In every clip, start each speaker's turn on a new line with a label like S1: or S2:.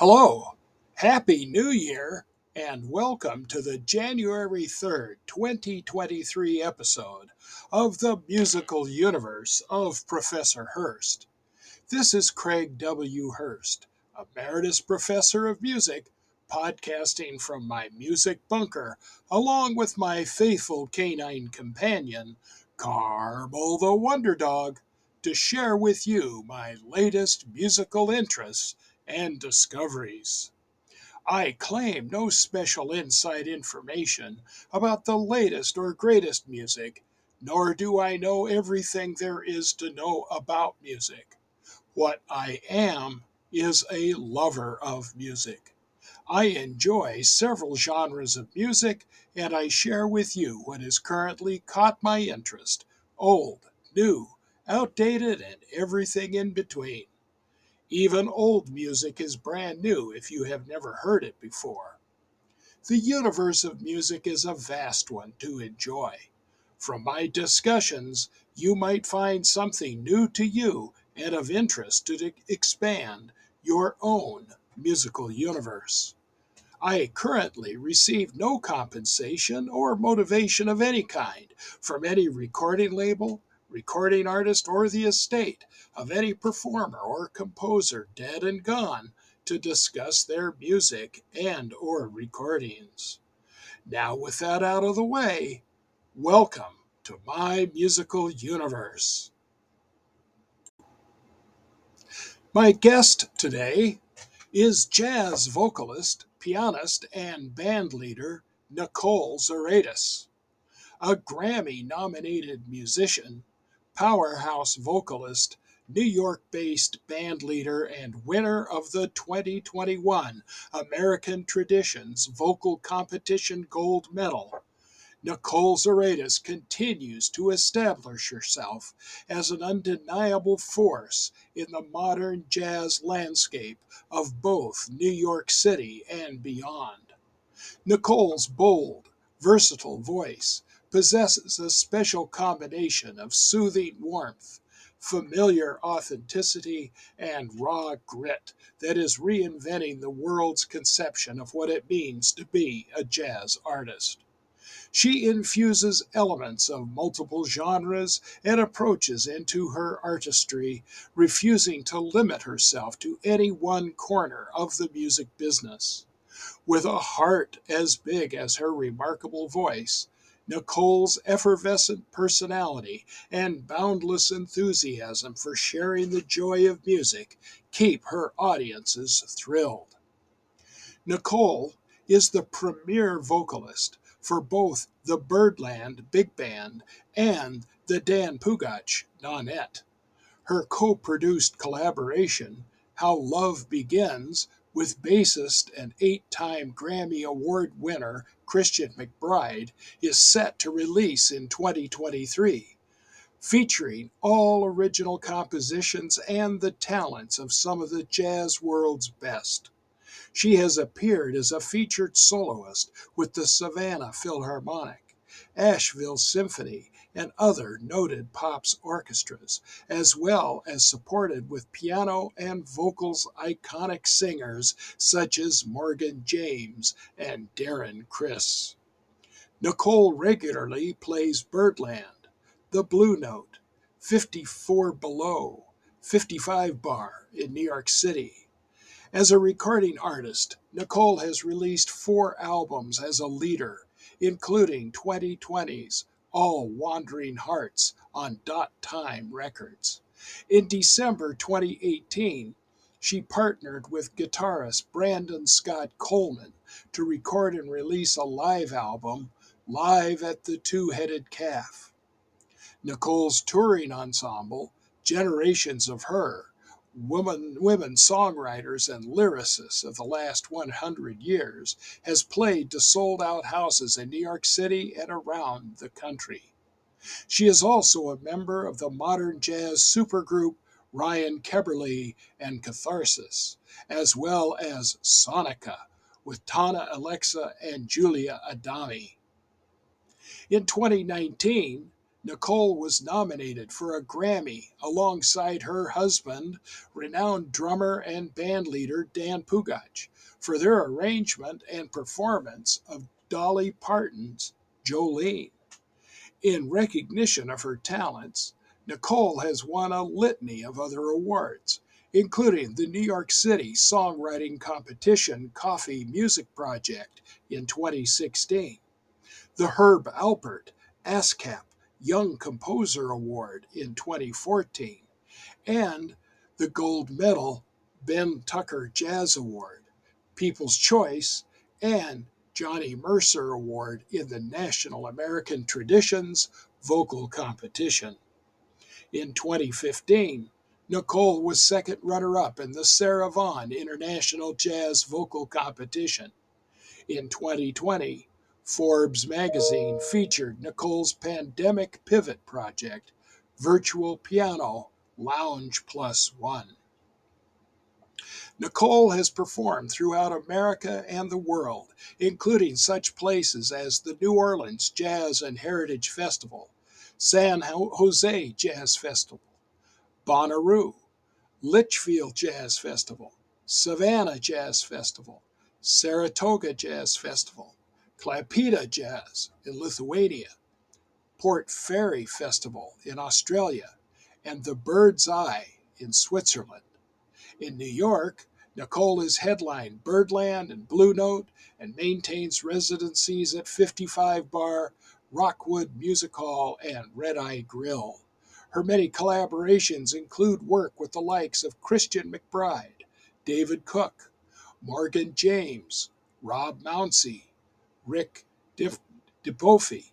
S1: Hello, Happy New Year, and welcome to the January 3rd, 2023 episode of the musical universe of Professor Hurst. This is Craig W. Hurst, Emeritus Professor of Music, podcasting from my music bunker, along with my faithful canine companion, Carmel the Wonder Dog, to share with you my latest musical interests and discoveries. I claim no special inside information about the latest or greatest music, nor do I know everything there is to know about music. What I am is a lover of music. I enjoy several genres of music, and I share with you what has currently caught my interest old, new, outdated, and everything in between. Even old music is brand new if you have never heard it before. The universe of music is a vast one to enjoy. From my discussions, you might find something new to you and of interest to expand your own musical universe. I currently receive no compensation or motivation of any kind from any recording label, recording artist, or the estate of any performer or composer dead and gone to discuss their music and or recordings. Now with that out of the way, welcome to my musical universe. My guest today is jazz vocalist, pianist, and band leader Nicole Zuraitis. A Grammy nominated musician, powerhouse vocalist, New York based band leader, and winner of the 2021 American Traditions Vocal Competition Gold Medal. Nicole Zuraitis continues to establish herself as an undeniable force in the modern jazz landscape of both New York City and beyond. Nicole's bold, versatile voice possesses a special combination of soothing warmth, familiar authenticity, and raw grit that is reinventing the world's conception of what it means to be a jazz artist. She infuses elements of multiple genres and approaches into her artistry, refusing to limit herself to any one corner of the music business. With a heart as big as her remarkable voice, Nicole's effervescent personality and boundless enthusiasm for sharing the joy of music keep her audiences thrilled. Nicole is the premier vocalist for both the Birdland Big Band and the Dan Pugach Nonet. Her co produced collaboration, How Love Begins, with bassist and eight time Grammy Award winner Christian McBride, is set to release in 2023, featuring all original compositions and the talents of some of the jazz world's best. She has appeared as a featured soloist with the Savannah Philharmonic, Asheville Symphony, and other noted pops orchestras, as well as supported with piano and vocals iconic singers such as Morgan James and Darren Criss. Nicole regularly plays Birdland, The Blue Note, 54 Below, 55 Bar in New York City, as a recording artist, Nicole has released four albums as a leader, including 2020's All Wandering Hearts on Dot Time Records. In December 2018, she partnered with guitarist Brandon Scott Coleman to record and release a live album, Live at the Two Headed Calf. Nicole's touring ensemble, Generations of Her, women, women songwriters and lyricists of the last 100 years, has played to sold out houses in New York City and around the country. She is also a member of the modern jazz supergroup Ryan Keberle and Catharsis, as well as Sonica with Thana Alexa and Julia Adamy. In 2019, Nicole was nominated for a Grammy alongside her husband, renowned drummer and bandleader Dan Pugach, for their arrangement and performance of Dolly Parton's Jolene. In recognition of her talents, Nicole has won a litany of other awards, including the New York City Songwriting Competition Coffee Music Project in 2016, the Herb Alpert ASCAP Young Composer Award in 2014, and the Gold Medal Ben Tucker Jazz Award, People's Choice, and Johnny Mercer Award in the National American Traditions Vocal Competition. In 2015, Nicole was second runner up in the Sarah Vaughan International Jazz Vocal Competition. In 2020, Forbes magazine featured Nicole's pandemic pivot project, Virtual Piano Lounge Plus One. Nicole has performed throughout America and the world, including such places as the New Orleans Jazz and Heritage Festival, San Jose Jazz Festival, Bonnaroo, Litchfield Jazz Festival, Savannah Jazz Festival, Saratoga Jazz Festival, Klaipėda Jazz in Lithuania, Port Fairy Festival in Australia, and the Bird's Eye in Switzerland. In New York, Nicole is headlined Birdland and Blue Note and maintains residencies at 55 Bar, Rockwood Music Hall, and Red Eye Grill. Her many collaborations include work with the likes of Christian McBride, David Cook, Morgan James, Rob Mounsey, Rick Dipofi,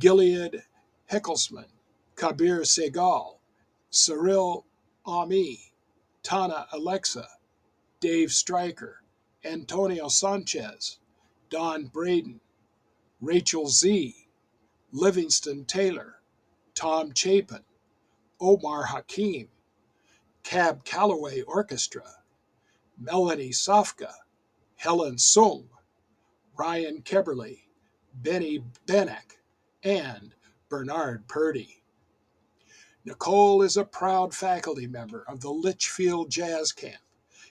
S1: Gilad Hekselman, Kabir Sehgal, Cyrille Aimée, Thana Alexa, Dave Stryker, Antonio Sanchez, Don Braden, Rachel Z, Livingston Taylor, Tom Chapin, Omar Hakim, Cab Calloway Orchestra, Melanie Safka, Helen Sung, Ryan Keberle, Benny Benack, and Bernard Purdie. Nicole is a proud faculty member of the Litchfield Jazz Camp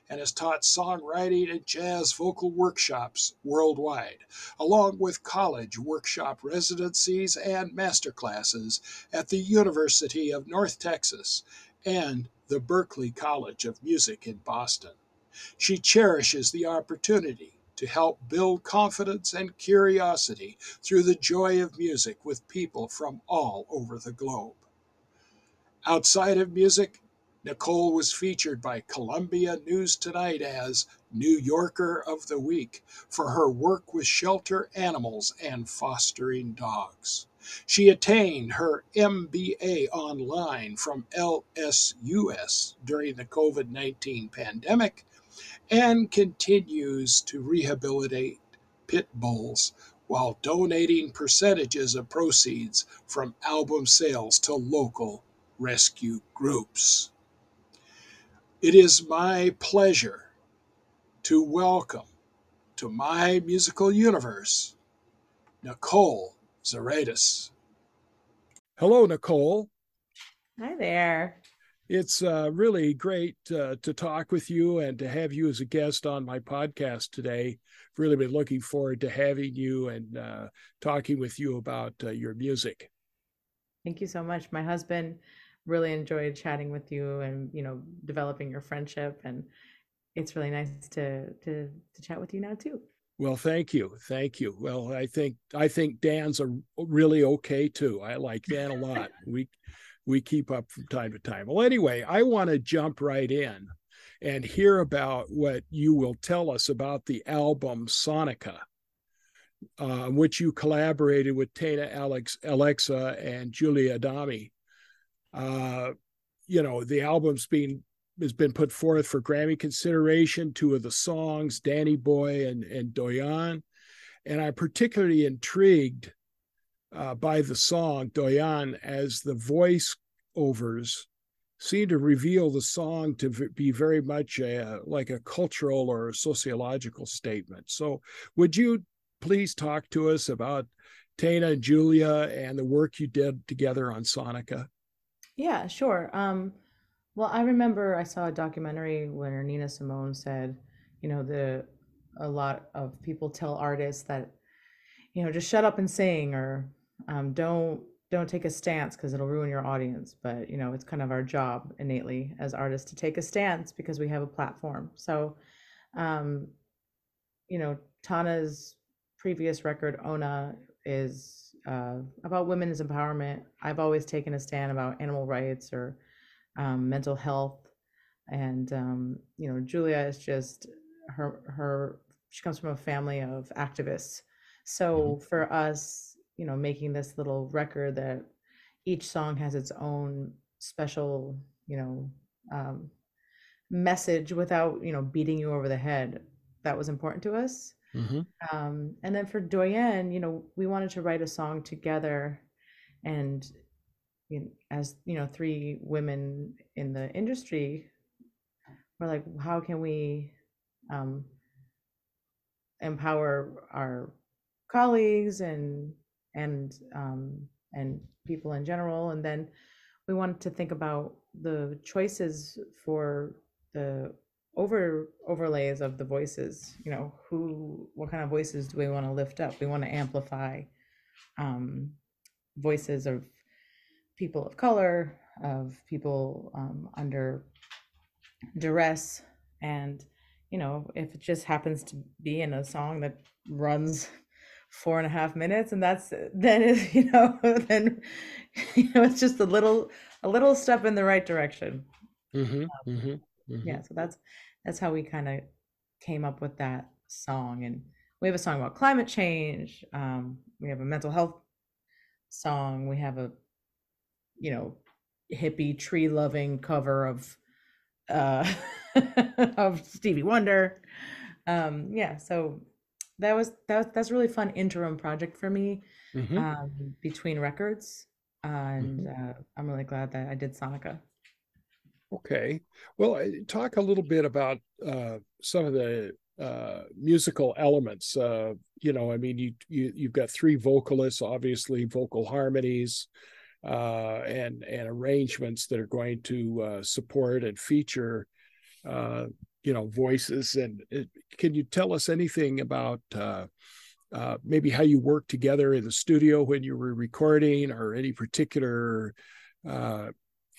S1: and has taught songwriting and jazz vocal workshops worldwide, along with college workshop residencies and masterclasses at the University of North Texas and the Berklee College of Music in Boston. She cherishes the opportunity to help build confidence and curiosity through the joy of music with people from all over the globe. Outside of music, Nicole was featured by Columbia News Tonight as New Yorker of the Week for her work with shelter animals and fostering dogs. She attained her MBA online from LSUS during the COVID 19 pandemic and continues to rehabilitate pit bulls while donating percentages of proceeds from album sales to local rescue groups. It is my pleasure to welcome to my musical universe Nicole Zuraitis. Hello, Nicole.
S2: Hi there.
S1: It's uh, really great uh, to talk with you and to have you as a guest on my podcast today. I've really been looking forward to having you and uh, talking with you about uh, your music.
S2: Thank you so much. My husband really enjoyed chatting with you and you know developing your friendship, and it's really nice to to to chat with you now too.
S1: Well, thank you, thank you. Well, I think I think Dan's a really okay too. I like Dan a lot. we we keep up from time to time. Well, anyway, I want to jump right in and hear about what you will tell us about the album Sonica, uh, which you collaborated with Thana Alex, Alexa and Julia Adamy. Uh, you know, the album's been has been put forth for Grammy consideration. Two of the songs, Danny Boy and and Doyen, and I'm particularly intrigued uh, by the song Doyen as the voice overs seem to reveal the song to be very much a, like a cultural or sociological statement. So, would you please talk to us about Thana and Julia and the work you did together on Sonica?
S2: Yeah, sure. Um, well, I remember I saw a documentary where Nina Simone said, you know, the a lot of people tell artists that, you know, just shut up and sing or um, don't don't take a stance because it'll ruin your audience. But you know, it's kind of our job innately as artists to take a stance because we have a platform. So, um, you know, Thana's previous record, Ona, is uh, about women's empowerment. I've always taken a stand about animal rights or um, mental health, and um, you know, Julia is just her her. She comes from a family of activists. So mm-hmm. for us, you know, making this little record that each song has its own special, you know, um, message without you know beating you over the head. That was important to us. Mm-hmm. Um, and then for Doyen, you know, we wanted to write a song together, and you know, as you know, three women in the industry, we're like, how can we um, empower our colleagues and and um, and people in general, and then we wanted to think about the choices for the over overlays of the voices you know who what kind of voices do we want to lift up? We want to amplify um, voices of people of color of people um, under duress and you know if it just happens to be in a song that runs four and a half minutes and that's then it, you know then you know it's just a little a little step in the right direction mm-hmm, um, mm-hmm. Mm-hmm. Yeah, so that's that's how we kind of came up with that song. And we have a song about climate change. Um, we have a mental health song. We have a, you know, hippie tree loving cover of uh of Stevie Wonder. Um, yeah, so that was that was, that's a really fun interim project for me mm-hmm. um, between records, and mm-hmm. uh, I'm really glad that I did Sonica.
S1: Okay. Well, talk a little bit about uh, some of the uh, musical elements. Uh, you know, I mean, you, you you've got three vocalists, obviously vocal harmonies uh, and and arrangements that are going to uh, support and feature, uh, you know, voices. And it, can you tell us anything about? Uh uh maybe how you work together in the studio when you were recording, or any particular uh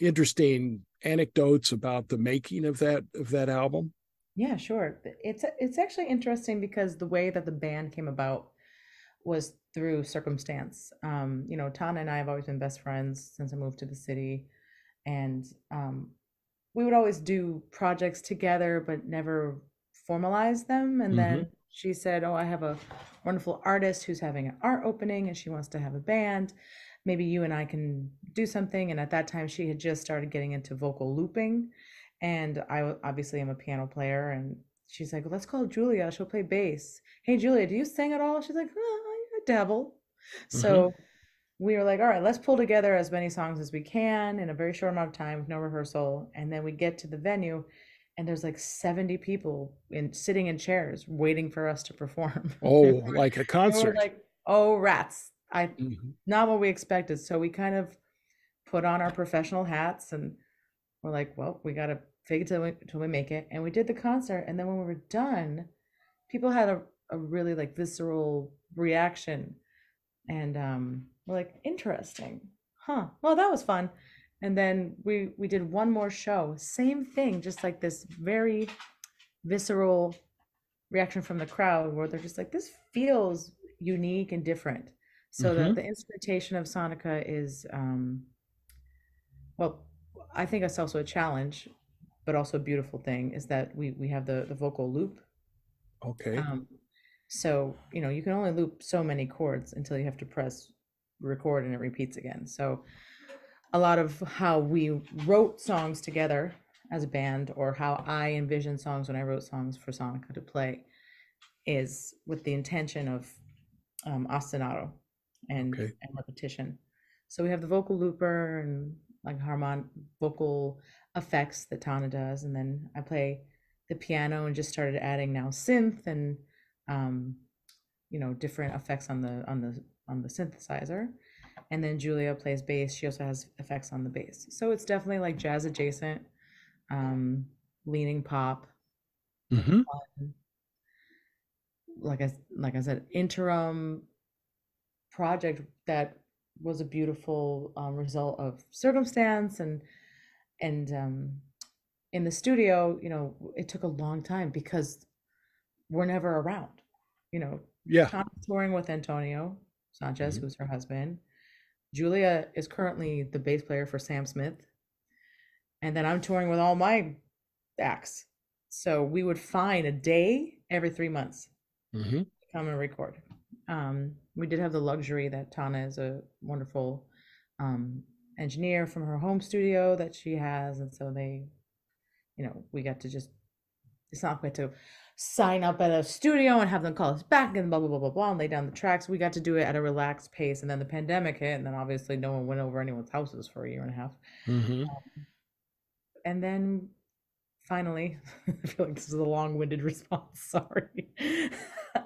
S1: interesting anecdotes about the making of that of that album?
S2: Yeah, sure. It's it's actually interesting because the way that the band came about was through circumstance. Um, you know, Thana and I have always been best friends since I moved to the city, and um, we would always do projects together, but never formalize them. And mm-hmm. then she said, "Oh, I have a wonderful artist who's having an art opening, and she wants to have a band." maybe you and I can do something. And at that time, she had just started getting into vocal looping. And I obviously am a piano player. And she's like, well, let's call Julia. She'll play bass. Hey, Julia, do you sing at all? She's like, oh, I dabble. Mm-hmm. So we were like, all right, let's pull together as many songs as we can in a very short amount of time with no rehearsal. And then we get to the venue and there's like 70 people in sitting in chairs waiting for us to perform.
S1: Oh, like a concert.
S2: like, oh rats. I mm-hmm. not what we expected. So we kind of put on our professional hats and we're like, well, we gotta fake it till we, till we make it. And we did the concert. And then when we were done, people had a, a really like visceral reaction. And um, we're like, interesting. Huh. Well, that was fun. And then we we did one more show. Same thing, just like this very visceral reaction from the crowd where they're just like, this feels unique and different. So mm-hmm. the, the instrumentation of Sonica is, um, well, I think that's also a challenge, but also a beautiful thing is that we we have the the vocal loop.
S1: Okay. Um,
S2: so you know you can only loop so many chords until you have to press record and it repeats again. So a lot of how we wrote songs together as a band, or how I envisioned songs when I wrote songs for Sonica to play, is with the intention of um, ostinato and, okay. and repetition. So we have the vocal looper and like harmon vocal effects that Thana does, and then I play the piano and just started adding now synth and um, you know different effects on the on the on the synthesizer, and then Julia plays bass. She also has effects on the bass, so it's definitely like jazz adjacent, um, leaning pop.
S1: Mm-hmm.
S2: Um, like I like I said, interim project that was a beautiful um, result of circumstance and and um, in the studio, you know, it took a long time because we're never around. You know,
S1: Yeah.
S2: Touring with Antonio Sanchez,
S1: Mhm.
S2: who's her husband. Julia is currently the bass player for Sam Smith. And then I'm touring with all my acts. So we would find a day every three months
S1: Mm-hmm.
S2: to come and record. Um, we did have the luxury that Thana is a wonderful um, engineer from her home studio that she has. And so they, you know, we got to just, it's not quite to sign up at a studio and have them call us back and blah, blah, blah, blah, blah, and lay down the tracks. We got to do it at a relaxed pace. And then the pandemic hit. And then obviously no one went over anyone's houses for a year and a half.
S1: Mm-hmm.
S2: And then finally, I feel like this is a long winded response. Sorry.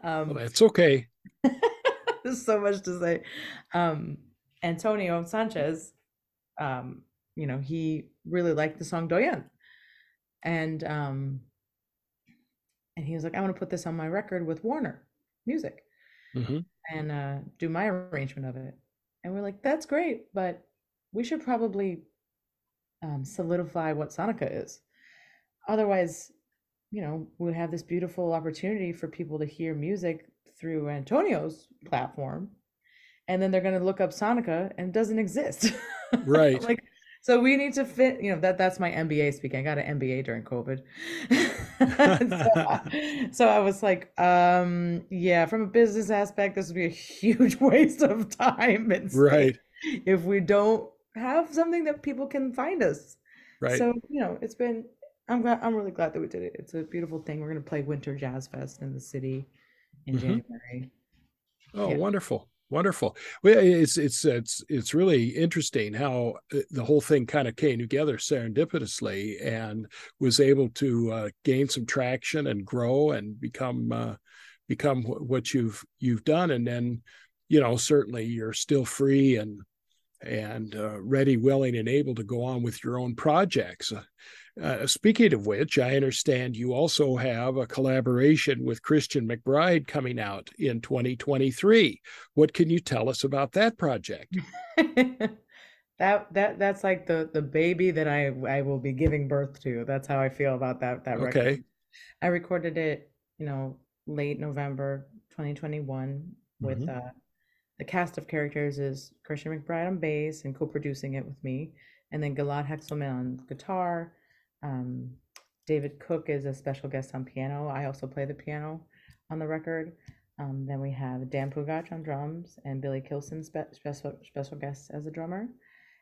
S2: um,
S1: Well, that's okay.
S2: There's so much to say. Um, Antonio Sanchez, um, you know, he really liked the song Doyen. And um, and he was like, I want to put this on my record with Warner Music
S1: Mm-hmm.
S2: and uh, do my arrangement of it. And we're like, that's great, but we should probably um, solidify what Sonica is. Otherwise, you know, we have this beautiful opportunity for people to hear music through Antonio's platform, and then they're going to look up Sonica and it doesn't exist.
S1: Right.
S2: like, so we need to fit. You know, that that's my MBA speaking. I got an MBA during COVID. so, so I was like, um, yeah, from a business aspect, this would be a huge waste of time and
S1: Right.
S2: if we don't have something that people can find us.
S1: Right.
S2: So, you know, it's been I'm glad I'm really glad that we did it. It's a beautiful thing. We're gonna play Winter Jazz Fest in the city in
S1: Mhm.
S2: January.
S1: Oh,
S2: Yeah.
S1: wonderful, wonderful. Well, it's it's it's it's really interesting how uh, the whole thing kind of came together serendipitously and was able to uh, gain some traction and grow and become uh, become what you've you've done. And then, you know, certainly you're still free and and uh, ready, willing, and able to go on with your own projects. Uh, speaking of which, I understand you also have a collaboration with Christian McBride coming out in 2023. What can you tell us about that project?
S2: that that that's like the the baby that I I will be giving birth to. That's how I feel about that that record.
S1: Okay.
S2: I recorded it, you know, late November 2021 with
S1: Mhm.
S2: uh the cast of characters is Christian McBride on bass and co-producing it with me, and then Gilad Hekselman on guitar. Um, David Cook is a special guest on piano. I also play the piano on the record. Um, then we have Dan Pugach on drums and Billy Kilson spe- special special guest as a drummer,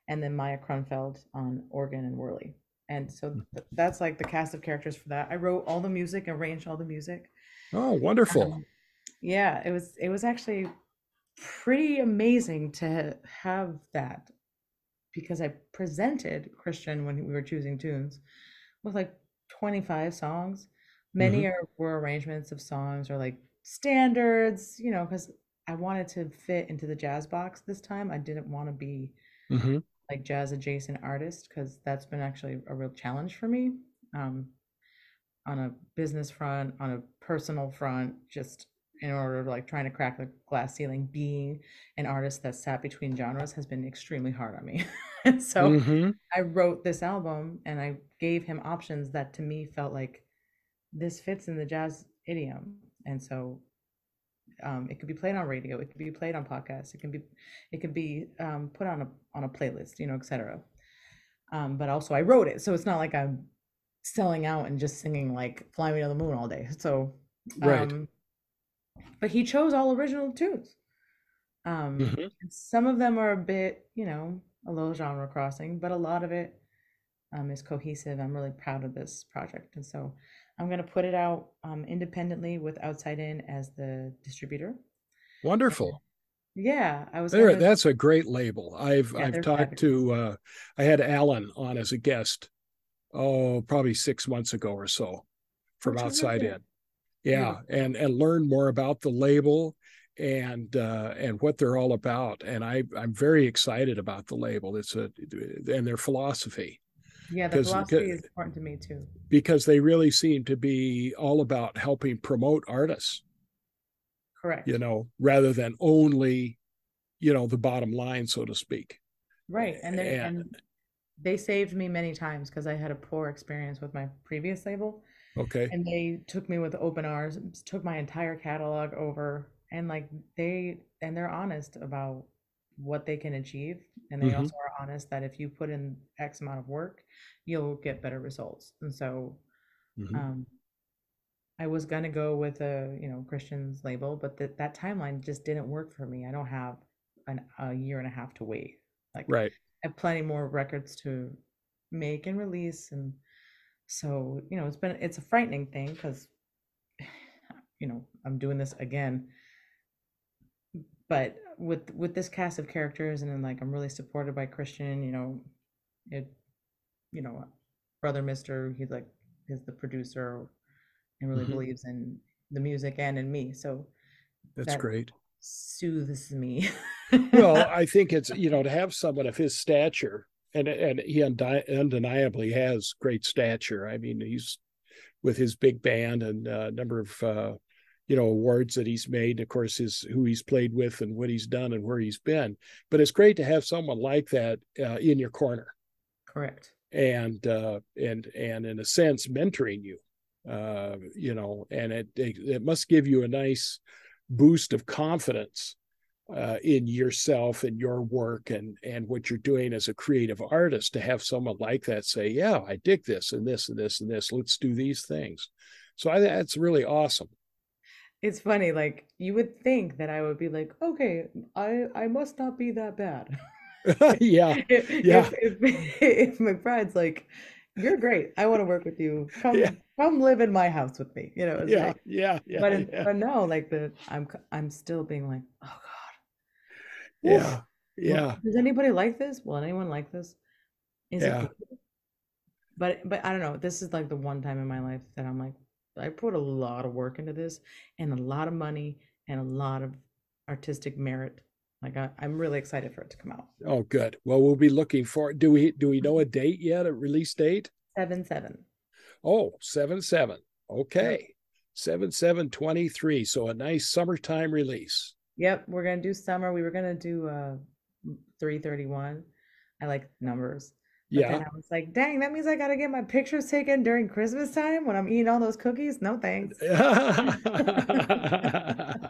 S2: and then Maya Kronfeld on organ and whirly. And so th- that's like the cast of characters for that. I wrote all the music, arranged all the music.
S1: Oh, wonderful.
S2: Um, yeah, it was it was actually pretty amazing to have that because I presented Christian when we were choosing tunes with like 25 songs. Many are were arrangements of songs or like standards, you know, because I wanted to fit into the jazz box this time. I didn't want to be
S1: hmm
S2: like jazz adjacent artist because that's been actually a real challenge for me um, on a business front on a personal front just in order to like trying to crack the glass ceiling being an artist that sat between genres has been extremely hard on me and so
S1: hmm
S2: i wrote this album and i gave him options that to me felt like this fits in the jazz idiom. And so um, it could be played on radio it could be played on podcasts it can be it could be um, put on a on a playlist you know etc um, but also i wrote it so it's not like i'm selling out and just singing like fly me to the moon all day. So
S1: Right.
S2: um, but he chose all original tunes. Um,
S1: Mhm.
S2: some of them are a bit you know a little genre crossing but a lot of it um, is cohesive i'm really proud of this project and so i'm going to put it out um, independently with outside in as the distributor
S1: Wonderful.
S2: yeah i was
S1: There, that's a great label. I've
S2: Yeah,
S1: I've talked
S2: fabulous.
S1: to uh, I had Alan on as a guest, oh, probably six months ago or so, from
S2: Oh,
S1: outside in. Yeah, and and learn more about the label and uh, and what they're all about. And I I'm very excited about the label. It's a and their philosophy.
S2: Yeah, the philosophy is important to me too.
S1: Because they really seem to be all about helping promote artists.
S2: Correct.
S1: You know, rather than only, you know, the bottom line, so to speak.
S2: Right. And they and, and they saved me many times because I had a poor experience with my previous label.
S1: Okay.
S2: And they took me with open arms, took my entire catalog over and like they and they're honest about what they can achieve and they mm-hmm. also are honest that if you put in x amount of work you'll get better results and so mm-hmm. um i was going to go with a you know christian's label but that that timeline just didn't work for me i don't have an, a year and a half to wait like
S1: right
S2: i have plenty more records to make and release and so you know it's been it's a frightening thing because you know i'm doing this again but with with this cast of characters and then like i'm really supported by christian you know it you know brother mister he's like is the producer and really mm-hmm. believes in the music and in me so
S1: that's that great.
S2: soothes me.
S1: Well i think it's you know to have someone of his stature and and he undi- undeniably has great stature. I mean he's with his big band and a number of uh, you know awards that he's made of course his who he's played with and what he's done and where he's been. But it's great to have someone like that uh, in your corner.
S2: Correct.
S1: And uh, and and in a sense mentoring you uh, you know and it, it, it must give you a nice boost of confidence uh, in yourself and your work and and what you're doing as a creative artist to have someone like that say yeah i dig this and this and this and this. Let's do these things. So I, that's really awesome
S2: it's funny, like you would think that I would be like, okay, I I must not be that bad.
S1: yeah,
S2: if,
S1: yeah.
S2: If, if, if McBride's like, you're great. I want to work with you. Come, yeah. come live in my house with me. You know.
S1: yeah,
S2: like,
S1: yeah, yeah.
S2: But
S1: yeah.
S2: but no, like the I'm I'm still being like, oh
S1: God. Yeah, yeah.
S2: Does anybody like this? Will anyone like this?
S1: Is yeah. it?
S2: But but I don't know. This is like the one time in my life that I'm like, I put a lot of work into this and a lot of money and a lot of artistic merit. Like I, am really excited for it to come out.
S1: Oh, good. Well, we'll be looking for. Do we do we know a date yet? A release date?
S2: Seven seven.
S1: Oh, seven seven. Okay, yep. seven seven twenty three. So a nice summertime release.
S2: Yep, we're gonna do summer. We were gonna do uh three thirty one. I like numbers. But yeah. I was like, dang, that means I got to get my pictures taken during Christmas time when I'm eating all those cookies. No thanks.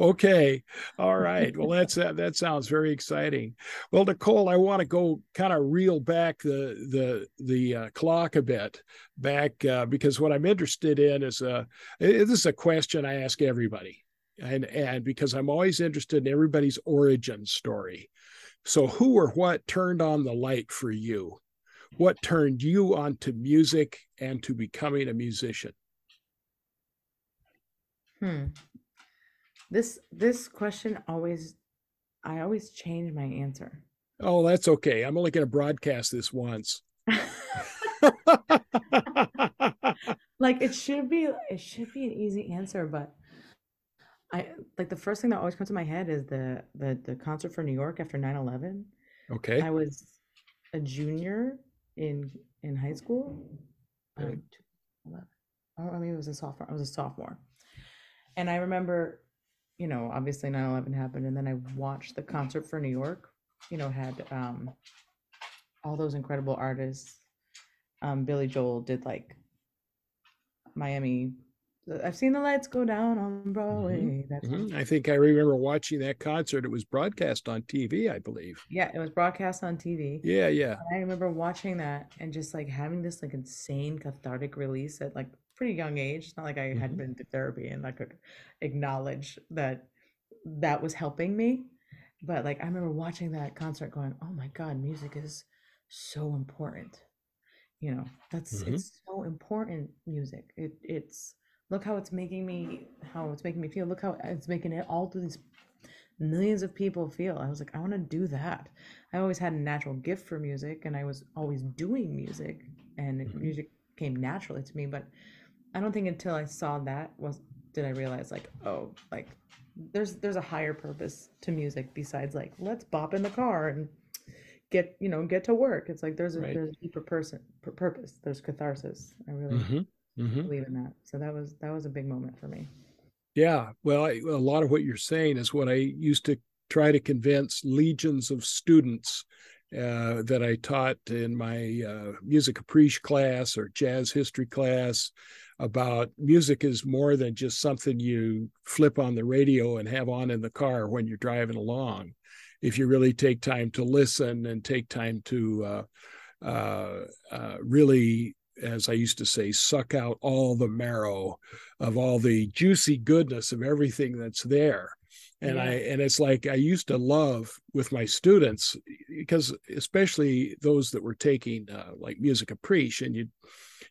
S1: okay. All right. Well, that's that. That sounds very exciting. Well, Nicole, I want to go kind of reel back the the the uh, clock a bit back uh, because what I'm interested in is uh, this is a question I ask everybody, and and because I'm always interested in everybody's origin story. So, who or what turned on the light for you? What turned you on to music and to becoming a musician?
S2: Hmm. This this question always I always change my answer.
S1: Oh, that's okay. I'm only going to broadcast this once.
S2: like it should be it should be an easy answer, but I like the first thing that always comes to my head is the the the concert for New York after 9/11.
S1: Okay.
S2: I was a junior in in high school. Um, oh, I mean, it was a sophomore. I was a sophomore, and I remember, you know, obviously 9/11 happened, and then I watched the concert for New York. You know, had um, all those incredible artists. Um, Billy Joel did like Miami I've seen the lights go down on Broadway.
S1: Mm-hmm. Mm-hmm. I think I remember watching that concert. It was broadcast on TV, I believe.
S2: Yeah, it was broadcast on TV.
S1: Yeah, yeah.
S2: And I remember watching that and just like having this like insane cathartic release at like pretty young age. It's not like I mm-hmm. had been to therapy and I could acknowledge that that was helping me. But like I remember watching that concert going, "Oh my god, music is so important." You know, that's mm-hmm. it's so important music. It it's look how it's making me how it's making me feel. Look how it's making it all through these millions of people feel. I was like i want to do that. I always had a natural gift for music and i was always doing music and mm-hmm. music came naturally to me but i don't think until i saw that was did i realize like oh like there's there's a higher purpose to music besides like let's bop in the car and get you know get to work. It's like there's a
S1: Right.
S2: there's a deeper person pur- purpose. There's catharsis. I really
S1: hmm hmm
S2: believe in that. So that was that was a big moment for me.
S1: Yeah, well, I, a lot of what you're saying is what I used to try to convince legions of students uh, that I taught in my uh, music caprice class or jazz history class about music is more than just something you flip on the radio and have on in the car when you're driving along. If you really take time to listen and take time to uh, uh, uh, really, as I used to say, suck out all the marrow of all the juicy goodness of everything that's there. And i and it's like i used to love with my students because especially those that were taking uh, like music caprice and you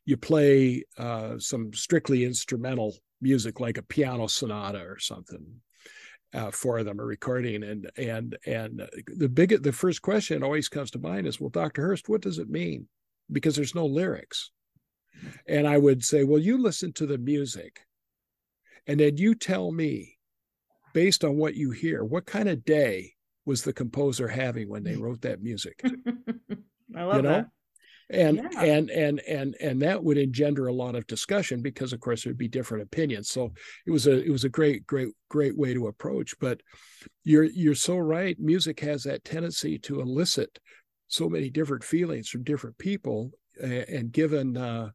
S1: you play uh, some strictly instrumental music like a piano sonata or something uh, for them a recording. And and and the big the first question always comes to mind is well dr hurst what does it mean? Because there's no lyrics and I would say, well, you listen to the music and then you tell me, based on what you hear, what kind of day was the composer having when they wrote that music?
S2: i love
S1: you know?
S2: that
S1: And
S2: Yeah.
S1: and and and and that would engender a lot of discussion because of course there'd be different opinions. So it was a it was a great, great, great way to approach. But you're you're so right. Music has that tendency to elicit so many different feelings from different people. And given uh,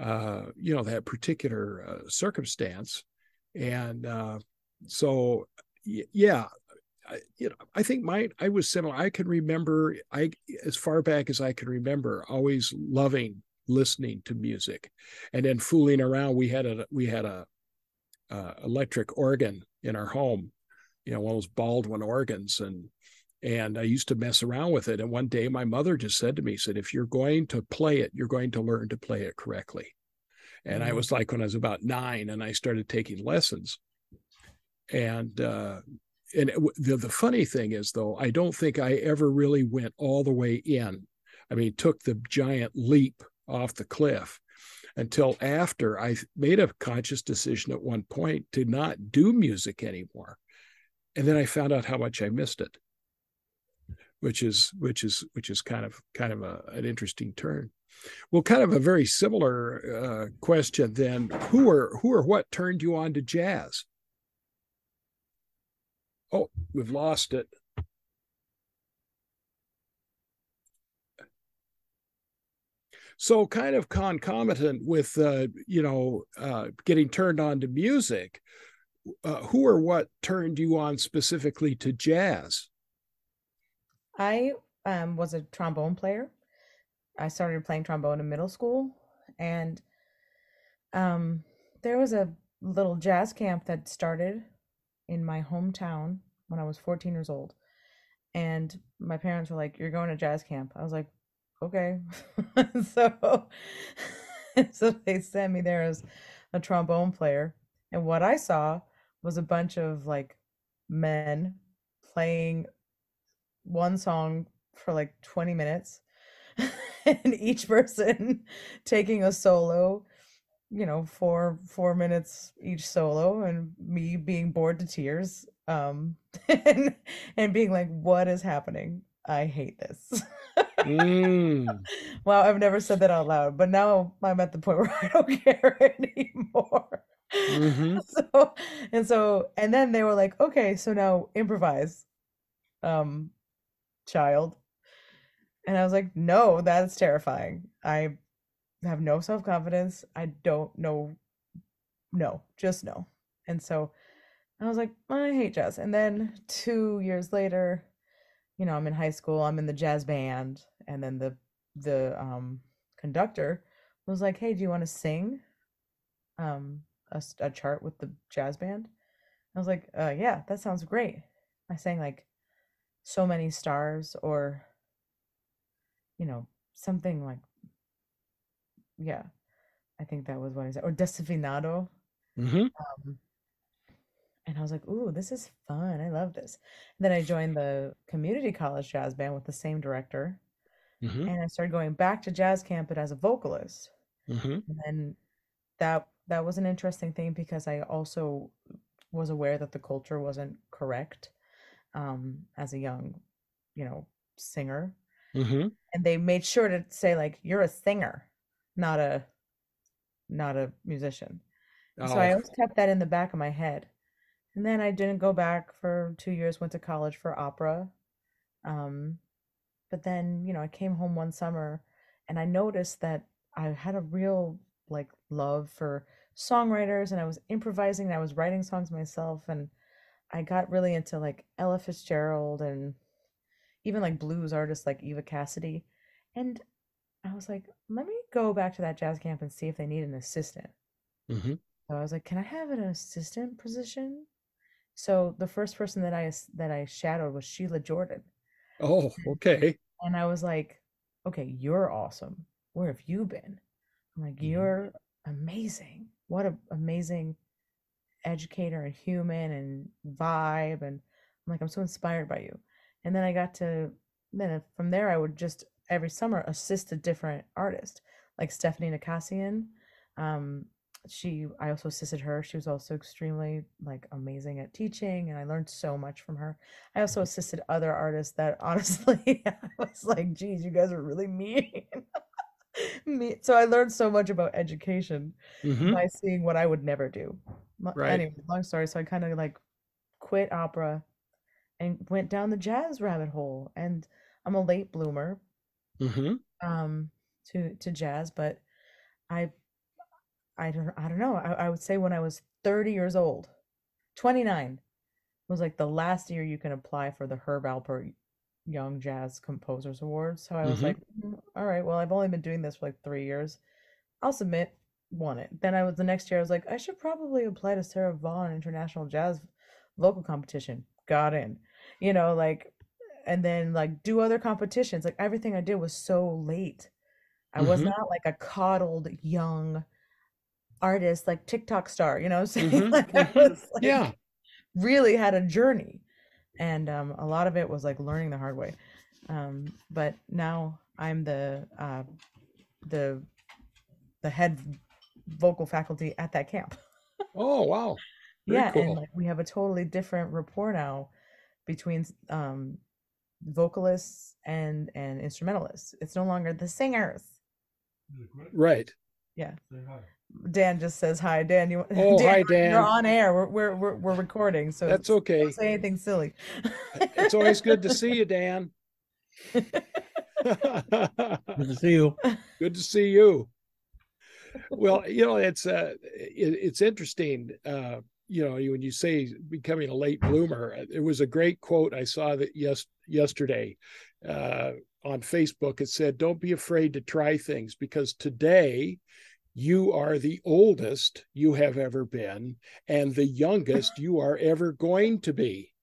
S1: uh, you know that particular uh, circumstance. And uh, so y- yeah I, you know i think mine i was similar. I can remember i as far back as i can remember always loving listening to music. And then fooling around we had a we had a uh, electric organ in our home you know one of those baldwin organs. And and i used to mess around with it and one day my mother just said to me said if you're going to play it you're going to learn to play it correctly. And i
S2: Mhm.
S1: was like when i was about nine and i started taking lessons. And uh and it, the, the funny thing is though i don't think i ever really went all the way in. I mean took the giant leap off the cliff until after i made a conscious decision at one point to not do music anymore. And then i found out how much i missed it which is which is which is kind of kind of a, an interesting turn. Well kind of a very similar uh, question then. Who or who or what turned you on to jazz? Oh we've lost it. So kind of concomitant with uh, you know uh, getting turned on to music uh, who or what turned you on specifically to jazz
S2: I um, was a trombone player. I started playing trombone in middle school, and um, there was a little jazz camp that started in my hometown when I was 14 years old. And my parents were like, "You're going to jazz camp." I was like, "Okay." so, so they sent me there as a trombone player, and what I saw was a bunch of like men playing one song for like 20 minutes and each person taking a solo you know four four minutes each solo and me being bored to tears um and and being like what is happening? I hate this.
S1: Mm,
S2: wow i've never said that out loud but now i'm at the point where i don't care anymore.
S1: Mhm.
S2: so and so and then they were like okay so now improvise. Um child. And i was like no that's terrifying. I have no self-confidence. I don't know no just no. And so i was like i hate jazz. And then two years later you know i'm in high school i'm in the jazz band and then the the um conductor was like hey do you want to sing um a, a chart with the jazz band? I was like uh yeah that sounds great. I sang like so many stars or you know something like yeah i think that was what i said or desafinado
S1: Mhm.
S2: um, and i was like ooh this is fun i love this and then i joined the community college jazz band with the same director
S1: Mhm.
S2: and i started going back to jazz camp but as a vocalist
S1: Mhm.
S2: and then that that was an interesting thing because i also was aware that the culture wasn't correct um, as a young, you know, singer.
S1: Mm-hmm.
S2: And they made sure to say like, "You're a singer, not a, not a musician." And So I
S1: Oh,
S2: always kept that in the back of my head. And then I didn't go back for two years, went to college for opera. Um, but then, you know, I came home one summer and I noticed that I had a real like love for songwriters and I was improvising and I was writing songs myself and I got really into like Ella Fitzgerald and even like blues artists like Eva Cassidy. And I was like, let me go back to that jazz camp and see if they need an assistant.
S1: mm-hmm.
S2: So I was like, "Can I have an assistant position?" So the first person that I that I shadowed was Sheila Jordan,
S1: Oh, okay.
S2: and I was like, "Okay, you're awesome. Where have you been?" I'm like,
S1: Mhm.
S2: "You're amazing. What a amazing educator and human and vibe." And I'm like, "I'm so inspired by you." And then I got to then from there I would just every summer assist a different artist, like Stephanie Nakasian. Um, she I also assisted her. She was also extremely like amazing at teaching and I learned so much from her. I also assisted other artists that honestly I was like, geez, you guys are really mean. me so I learned so much about education
S1: Mm-hmm.
S2: by seeing what I would never do.
S1: Right.
S2: Anyway, long story. So I kind of like quit opera and went down the jazz rabbit hole. And I'm a late bloomer
S1: Mm-hmm.
S2: um to to jazz, but I I don't I don't know. I, I would say when I was 30 years old, 29 was like the last year you can apply for the Herb Alpert Young Jazz Composers Award. So I was
S1: Mhm.
S2: like, "Mm, all right, well, I've only been doing this for like three years. I'll submit, won it. Then I was the next year, I was like, I should probably apply to Sarah Vaughan International Jazz Vocal Competition. Got in, you know, like, and then like do other competitions. Like everything I did was so late. I was
S1: Mhm.
S2: not like a coddled young artist, like TikTok star, you know I'm saying?
S1: Mhm,
S2: Like I
S1: mhm.
S2: was like
S1: Yeah.
S2: really had a journey. And um, a lot of it was like learning the hard way. Um, but now I'm the uh, the the head vocal faculty at that camp.
S1: Oh, wow. Very
S2: yeah, and like we have a totally different rapport now between um, vocalists and and instrumentalists. It's no longer the singers.
S1: Right.
S2: Yeah. Dan just says hi. Dan, you
S1: Oh, hi,
S2: you're-
S1: Dan.
S2: You're on air. We're we're we're, we're recording, so
S1: That's okay.
S2: don't say anything silly.
S1: It's always good to see you, Dan.
S3: Good to see you.
S1: good to see you. Well, you know, it's uh, it, it's interesting. Uh, you know, when you say becoming a late bloomer, it was a great quote I saw that yes yesterday uh, on Facebook. It said, "Don't be afraid to try things because today." You are the oldest you have ever been, and the youngest you are ever going to be.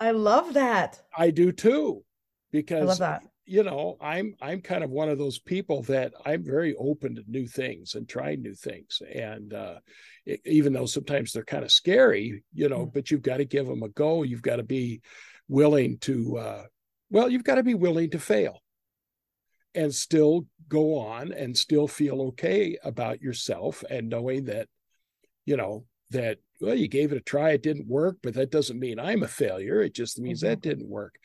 S2: I love that.
S1: I do too,
S2: I
S1: because
S2: love that.
S1: You know i'm i'm kind of one of those people that i'm very open to new things and trying new things and uh e- even though sometimes they're kind of scary you know
S2: Mm.
S1: but you've got to give them a go you've got to be willing to uh well you've got to be willing to fail and still go on and still feel okay about yourself and knowing that you know that well you gave it a try it didn't work but that doesn't mean i'm a failure it just means that didn't work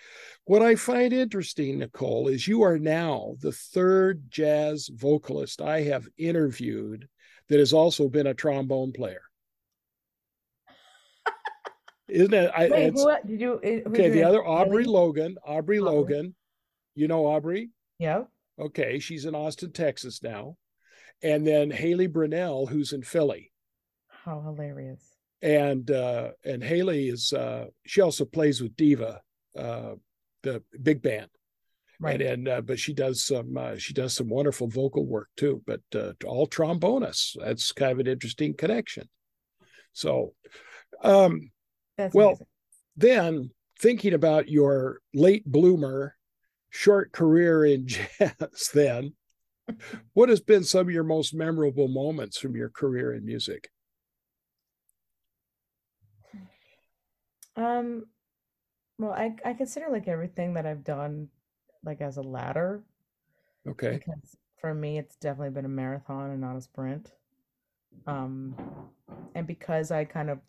S1: what i find interesting nicole is you are now the third jazz vocalist i have interviewed that has also been a trombone player isn't it I,
S2: Wait, who did you? eh, who'd
S1: okay
S2: you
S1: the other aubrey
S2: Ellie?
S1: logan aubrey
S2: Aubrey.
S1: logan you know aubrey
S2: Yeah.
S1: okay she's in austin texas now and then hailey brinnel who's in philly
S2: How hilarious.
S1: And uh and haley is uh she also plays with diva uh the big band
S2: Right.
S1: and, and uh, but she does some uh, she does some wonderful vocal work too but uh, all trombonists that's kind of an interesting connection so um
S2: That's
S1: well,
S2: amazing.
S1: then thinking about your late bloomer short career in jazz then what has been some of your most memorable moments from your career in music
S2: Um, well, I I consider like everything that I've done like as a ladder
S1: okay
S2: because for me it's definitely been a marathon and not a sprint. Um, and because I kind of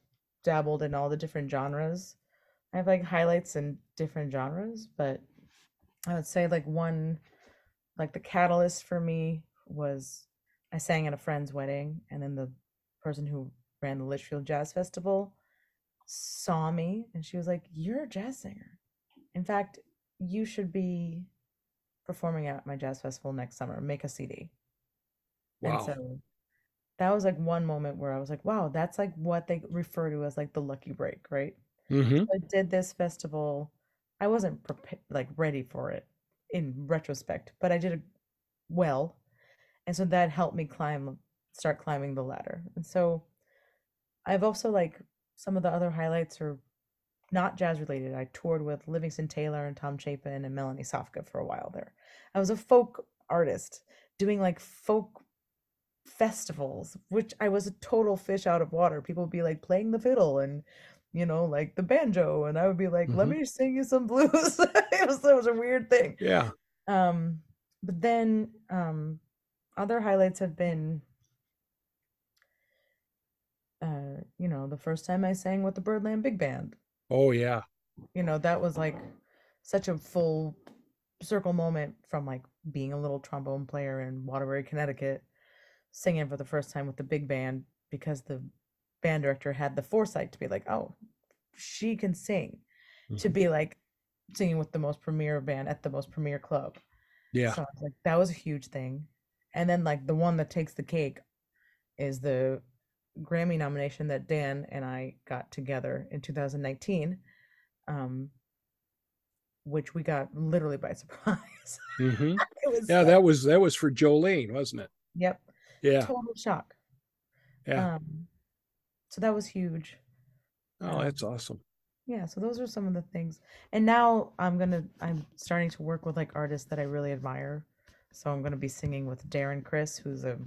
S2: dabbled in all the different genres, I have like highlights in different genres, but I would say like one, like the catalyst for me was I sang at a friend's wedding, and then the person who ran the Litchfield Jazz Festival saw me and she was like, You're a jazz singer. In fact, you should be performing at my jazz festival next summer. Make a CD. And
S1: Wow.
S2: so that was like one moment where I was like, wow, that's like what they refer to as like the lucky break, right?
S1: Mm-hmm.
S2: I did this festival. I wasn't prepared, like ready for it in retrospect, but I did it well. And so that helped me climb, start climbing the ladder. And so I've also like some of the other highlights are not jazz related. I toured with Livingston Taylor and Tom Chapin and Melanie Safka for a while there. I was a folk artist doing like folk festivals, which I was a total fish out of water. People would be like playing the fiddle and you know, like the banjo, and I would be like, "Let
S1: Mhm.
S2: me sing you some blues." it was it was a weird thing.
S1: Yeah.
S2: Um, but then um, other highlights have been, you know, the first time I sang with the Birdland Big Band.
S1: Oh yeah.
S2: You know, that was like such a full circle moment from like being a little trombone player in Waterbury, Connecticut, singing for the first time with the big band because the band director had the foresight to be like, oh, she can sing, to
S1: Mhm.
S2: be like singing with the most premier band at the most premier club.
S1: Yeah.
S2: So I was like, that was a huge thing. And then like the one that takes the cake is the Grammy nomination that Dan and I got together in 2019, um, which we got literally by surprise.
S1: hmm
S2: was
S1: Yeah.
S2: so-
S1: That was that was for Jolene, wasn't it?
S2: yep,
S1: Yeah.
S2: total shock.
S1: Yeah.
S2: Um, so that was huge.
S1: Oh,
S2: um,
S1: that's awesome.
S2: Yeah, so those are some of the things. And now I'm gonna I'm starting to work with like artists that I really admire. So I'm gonna be singing with Darren Criss, who's a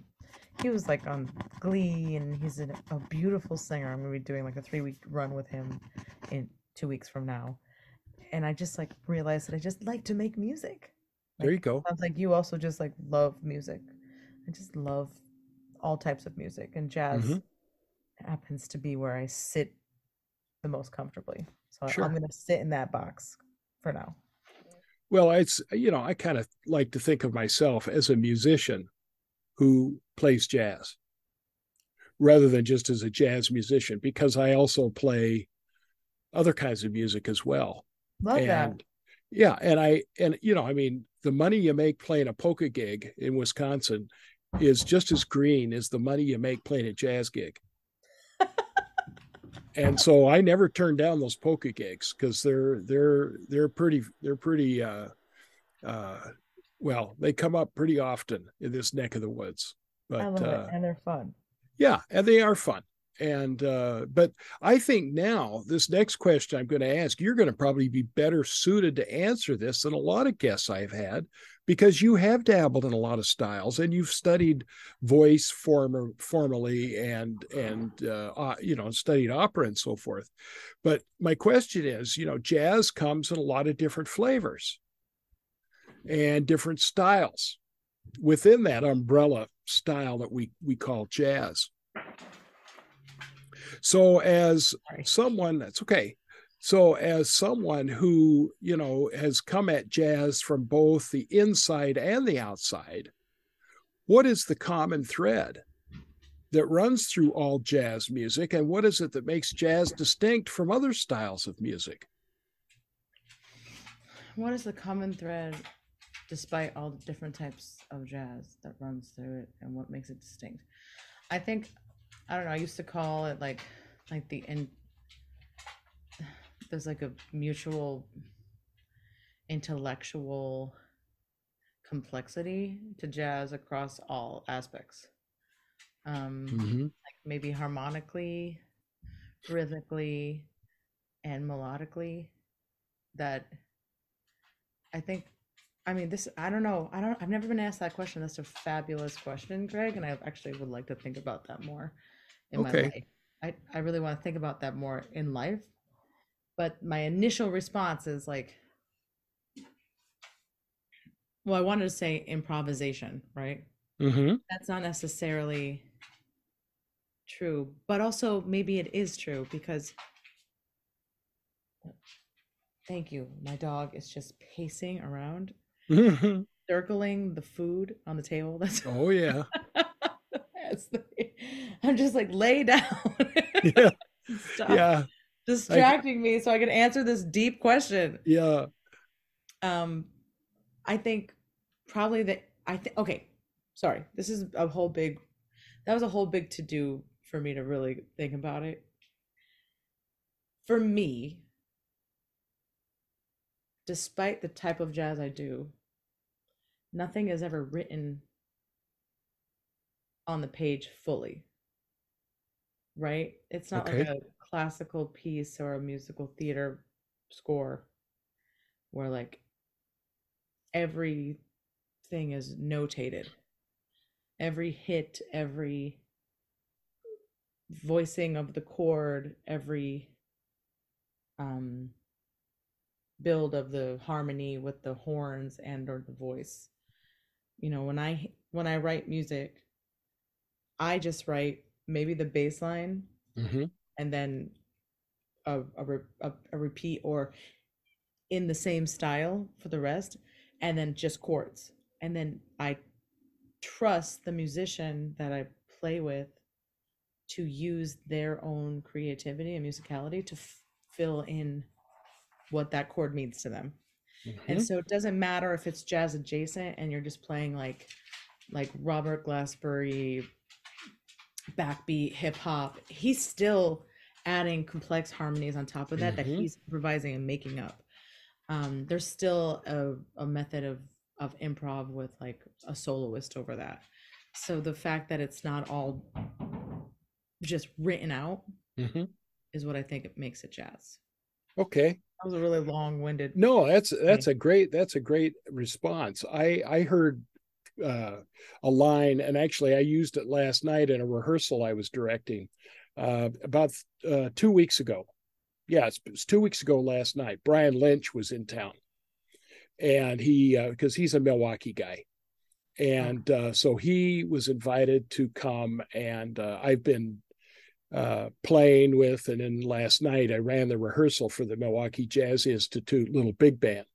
S2: he was like on Glee and he's an, a beautiful singer. I'm gonna be doing like a three week run with him in two weeks from now. And I just like realized that I just like to make music.
S1: There you go.
S2: Sounds like you also just like love music. I just love all types of music, and jazz
S1: Mhm.
S2: happens to be where I sit the most comfortably. So
S1: Sure.
S2: I'm gonna sit in that box for now.
S1: Well, it's you know, I kind of like to think of myself as a musician who plays jazz rather than just as a jazz musician because I also play other kinds of music as well.
S2: Love that.
S1: yeah, and I and you know, I mean, the money you make playing a polka gig in Wisconsin is just as green as the money you make playing a jazz gig. and so I never turn down those polka gigs because they're they're they're pretty they're pretty uh uh well they come up pretty often in this neck of the woods
S2: I
S1: but
S2: love
S1: uh
S2: it, and they're fun.
S1: yeah and they are fun. And uh but i think now this next question i'm going to ask you're going to probably be better suited to answer this than a lot of guests i've had because you have dabbled in a lot of styles and you've studied voice form formally and and uh, uh, you know studied opera and so forth. But my question is you know jazz comes in a lot of different flavors and different styles within that umbrella style that we we call jazz. So as someone that's okay. So as someone who you know has come at jazz from both the inside and the outside what is the common thread that runs through all jazz music and what is it that makes jazz distinct from other styles of music?
S2: What is the common thread, despite all the different types of jazz that runs through it, and what makes it distinct? I think I don't know. I used to call it like like the in. There's like a mutual intellectual complexity to jazz across all aspects. Um,
S1: mm-hmm.
S2: like maybe harmonically, rhythmically, and melodically. That I think. I mean, this. I don't know. I don't. I've never been asked that question. That's a fabulous question, Greg, and I actually would like to think about that more in
S1: Okay.
S2: my life. I I really want to think about that more in life. But my initial response is like, well, I wanted to say improvisation, right?
S1: Mm-hmm.
S2: that's not necessarily true, but also maybe it is true because thank you. My dog is just pacing around, circling the food on the table. That's
S1: oh yeah.
S2: That's the- I'm just like lay down.
S1: Yeah.
S2: Stop
S1: Yeah.
S2: distracting me so I can answer this deep question.
S1: Yeah.
S2: Um, I think probably that I think okay. Sorry, this is a whole big. That was a whole big to do for me to really think about it. For me, despite the type of jazz I do, nothing is ever written on the page fully. Right? It's not like a classical piece or a musical theater score where like everything is notated. Every hit, every voicing of the chord, every um build of the harmony with the horns and or the voice. You know, when I when I write music, I just write maybe the bass line
S1: hmm
S2: and then a a, a a repeat or in the same style for the rest and then just chords. And then i trust the musician that i play with to use their own creativity and musicality to f- fill in what that chord means to them and so it doesn't matter if it's jazz adjacent and you're just playing like like Robert Glasper backbeat hip hop. He's still adding complex harmonies on top of that that
S1: Mhm.
S2: he's improvising and making up. Um, there's still a, a method of of improv with like a soloist over that. So the fact that it's not all just written out
S1: hmm
S2: is what I think it makes it jazz.
S1: Okay.
S2: That was a really long-winded.
S1: No, that's that's a great that's a great response. I I heard uh, a line, and actually I used it last night in a rehearsal I was directing uh, about uh, two weeks ago. Yeah, it's, it's two weeks ago last night. Brian Lynch was in town, and he uh because he's a Milwaukee guy, and uh, so he was invited to come, and uh, I've been uh, playing with. And then last night, I ran the rehearsal for the Milwaukee Jazz Institute little big band.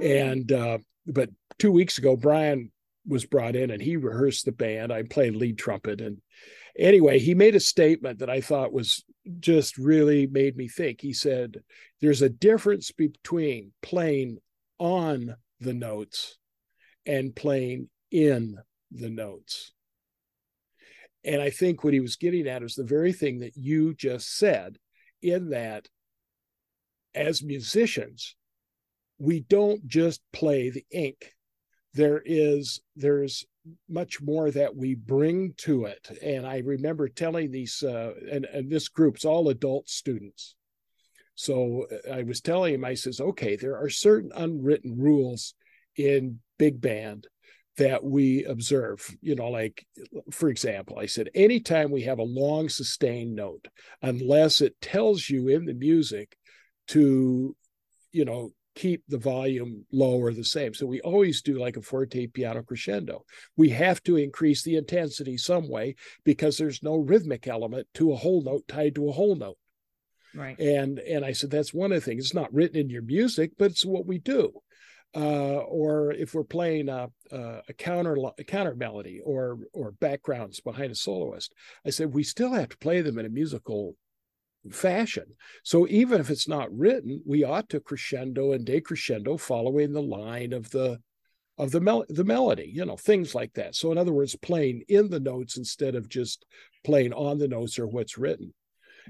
S1: And uh, but two weeks ago, Brian was brought in and he rehearsed the band. I played lead trumpet. And anyway, he made a statement that I thought was just really made me think. He said, There's a difference between playing on the notes and playing in the notes. And I think what he was getting at is the very thing that you just said, in that as musicians, we don't just play the ink. There is there's much more that we bring to it. And I remember telling these uh, and, and this group's all adult students. So uh, I was telling him, I says, okay, there are certain unwritten rules in big band that we observe. You know, like for example, I said, anytime we have a long sustained note, unless it tells you in the music to, you know, keep the volume low or the same. So we always do like a forte piano crescendo. We have to increase the intensity some way because there's no rhythmic element to a whole note tied to a whole note.
S2: right.
S1: And and I said that's one of the things. It's not written in your music, but it's what we do. Uh, or if we're playing a, a, a counter a counter melody or or backgrounds behind a soloist, I said we still have to play them in a musical fashion. So even if it's not written, we ought to crescendo and decrescendo following the line of the of the mel- the melody, you know, things like that. So in other words, playing in the notes instead of just playing on the notes or what's written.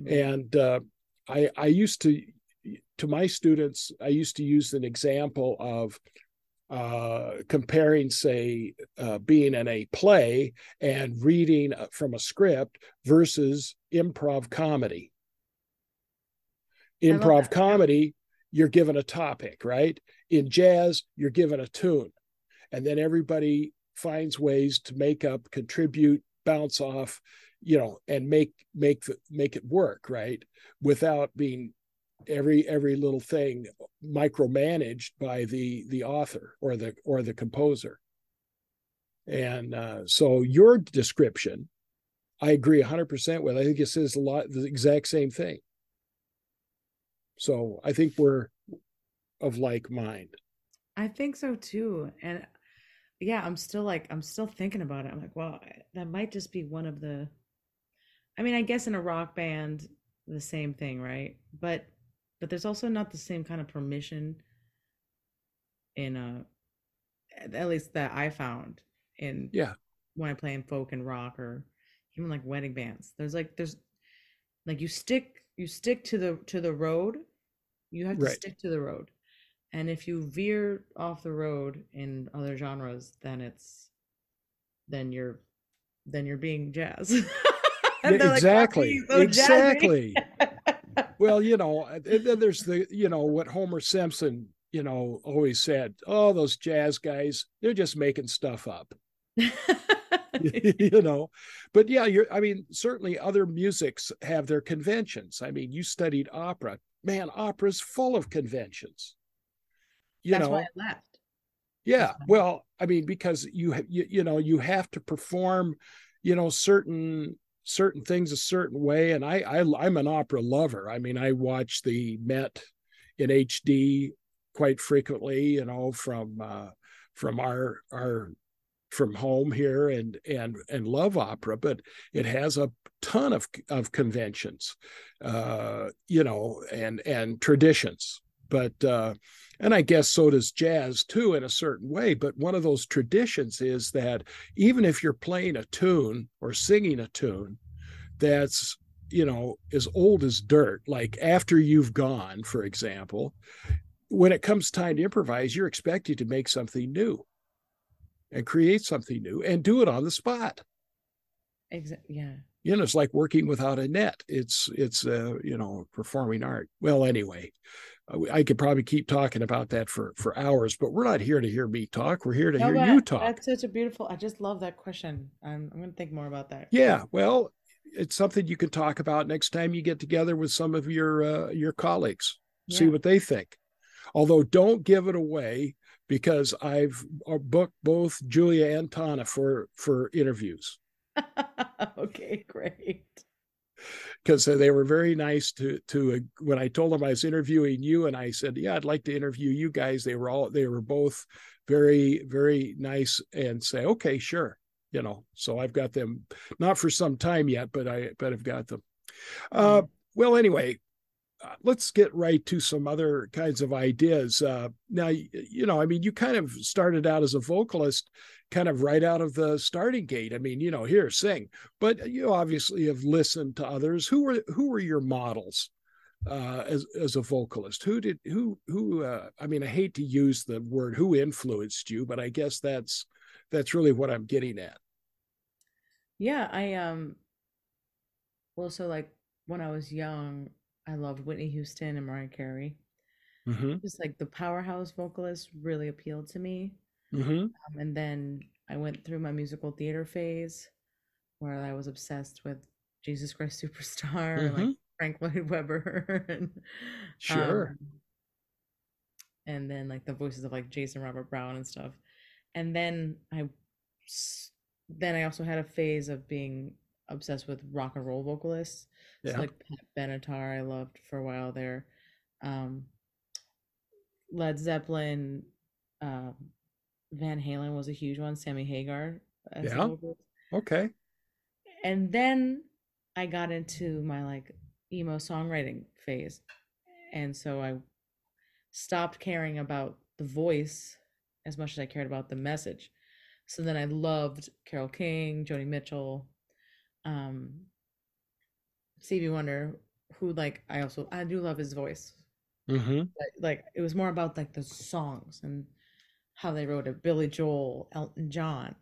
S1: And uh, I I used to to my students, I used to use an example of uh, comparing, say, uh, being in a play and reading from a script versus improv comedy. Improv comedy, you're given a topic, right? In jazz, you're given a tune, and then everybody finds ways to make up, contribute, bounce off, you know, and make make the, make it work, right? Without being every every little thing micromanaged by the the author or the or the composer and uh, so your description I agree 100% with. I think it says a lot the exact same thing. So I think we're of like mind.
S2: I think so too. And yeah, I'm still like I'm still thinking about it. I'm like, well, that might just be one of the I mean, I guess in a rock band the same thing, right? But but there's also not the same kind of permission in uh, a at least that I found in
S1: yeah
S2: when I play in folk and rock or even like wedding bands. There's like there's like you stick you stick to the to the road. You have to
S1: right.
S2: stick to the road. And if you veer off the road in other genres, then it's then you're then you're being jazz.
S1: yeah, exactly. Like, so exactly. well, you know, then there's the you know what Homer Simpson you know always said. Oh, those jazz guys, they're just making stuff up. you know but yeah you're i mean certainly other musics have their conventions i mean you studied opera man opera's full of conventions
S2: you That's know why I left.
S1: Yeah, well, I mean, because you, you you know you have to perform, you know, certain certain things a certain way, and I, I I'm an opera lover. I mean, I watch the Met in HD quite frequently, you know, from uh, from our our from home here and and and love opera but it has a ton of of conventions uh you know and and traditions but uh and I guess so does jazz too, in a certain way. But one of those traditions is that even if you're playing a tune or singing a tune that's, you know, as old as dirt, like after you've gone, for example, when it comes time to improvise, you're expected to make something new and create something new and do it on the spot.
S2: Exactly. Yeah.
S1: You know, it's like working without a net. It's it's uh, you know performing art. Well, anyway, I could probably keep talking about that for for hours, but we're not here to hear me talk. We're here to no, hear you talk.
S2: That's such a beautiful. I just love that question. I'm I'm going to think more about that.
S1: Yeah, well, it's something you can talk about next time you get together with some of your uh, your colleagues. Yeah. See what they think. Although, don't give it away because I've uh, booked both Julia and Thana for for interviews.
S2: okay, great
S1: because they were very nice to to uh, when I told them I was interviewing you and I said, "Yeah, I'd like to interview you guys." They were all they were both very very nice and say, "Okay, sure." You know, so I've got them not for some time yet, but I but I've got them. Uh, mm-hmm. well, anyway, uh, let's get right to some other kinds of ideas. Uh, now, you know, I mean, you kind of started out as a vocalist kind of right out of the starting gate. I mean, you know, here sing, but you obviously have listened to others. Who were who were your models uh, as as a vocalist? Who did who who? Uh, I mean, I hate to use the word who influenced you, but I guess that's that's really what I'm getting at.
S2: Yeah, I um. Well, so like when I was young, I loved Whitney Houston and Mariah Carey. Mm-hmm. Just like the powerhouse vocalist really appealed to me. Mm-hmm. Um, and then I went through my musical theater phase where I was obsessed with Jesus Christ Superstar, mm-hmm. like Frank Lloyd Webber, and
S1: sure. Um,
S2: and then like the voices of like Jason Robert Brown and stuff. And then I, then I also had a phase of being obsessed with rock and roll vocalists. Yeah. So like Pat Benatar, I loved for a while there. Um, Led Zeppelin, um, Van Halen was a huge one. Sammy Hagar.
S1: yeah. Okay.
S2: And then I got into my like emo songwriting phase, and so I stopped caring about the voice as much as I cared about the message. So then I loved Carole King, Joni Mitchell, um, Stevie Wonder, who like I also I do love his voice. Mm-hmm. But, like it was more about like the songs and how they wrote it Billy Joel, Elton John.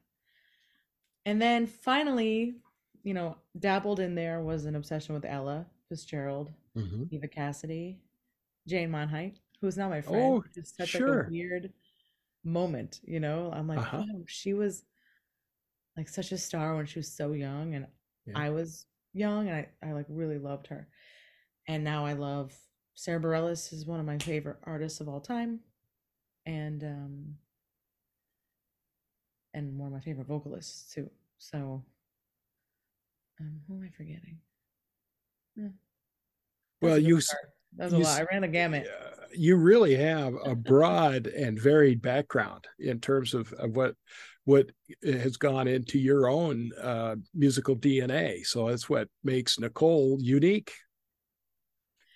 S2: And then finally, you know, dabbled in there was an obsession with Ella Fitzgerald, mm-hmm. Eva Cassidy, Jane Monheit, who's now my friend. Oh, just such sure. like a weird moment, you know. I'm like, uh-huh. oh, she was like such a star when she was so young, and yeah. I was young, and I, I like really loved her. And now I love Sara Bareilles is one of my favorite artists of all time, and um, and one of my favorite vocalists too. So Um, who am I forgetting?
S1: Well, you
S2: that was a
S1: you
S2: lot. I ran a gamut.
S1: you really have a broad and varied background in terms of, of what what has gone into your own uh, musical DNA. So that's what makes Nicole unique,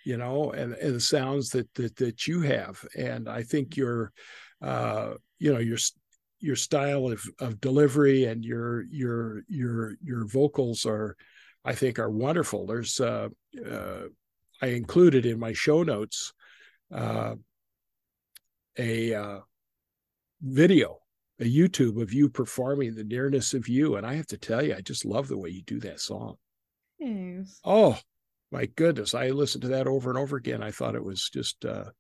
S1: you know, and, and the sounds that, that that you have. And I think your, uh, you know, your your style of, of delivery and your your your your vocals are, I think, are wonderful. There's uh, uh, I included in my show notes uh, a uh, video, a YouTube of you performing the nearness of you, and I have to tell you, I just love the way you do that song.
S2: Thanks.
S1: Oh my goodness, I listened to that over and over again. I thought it was just uh,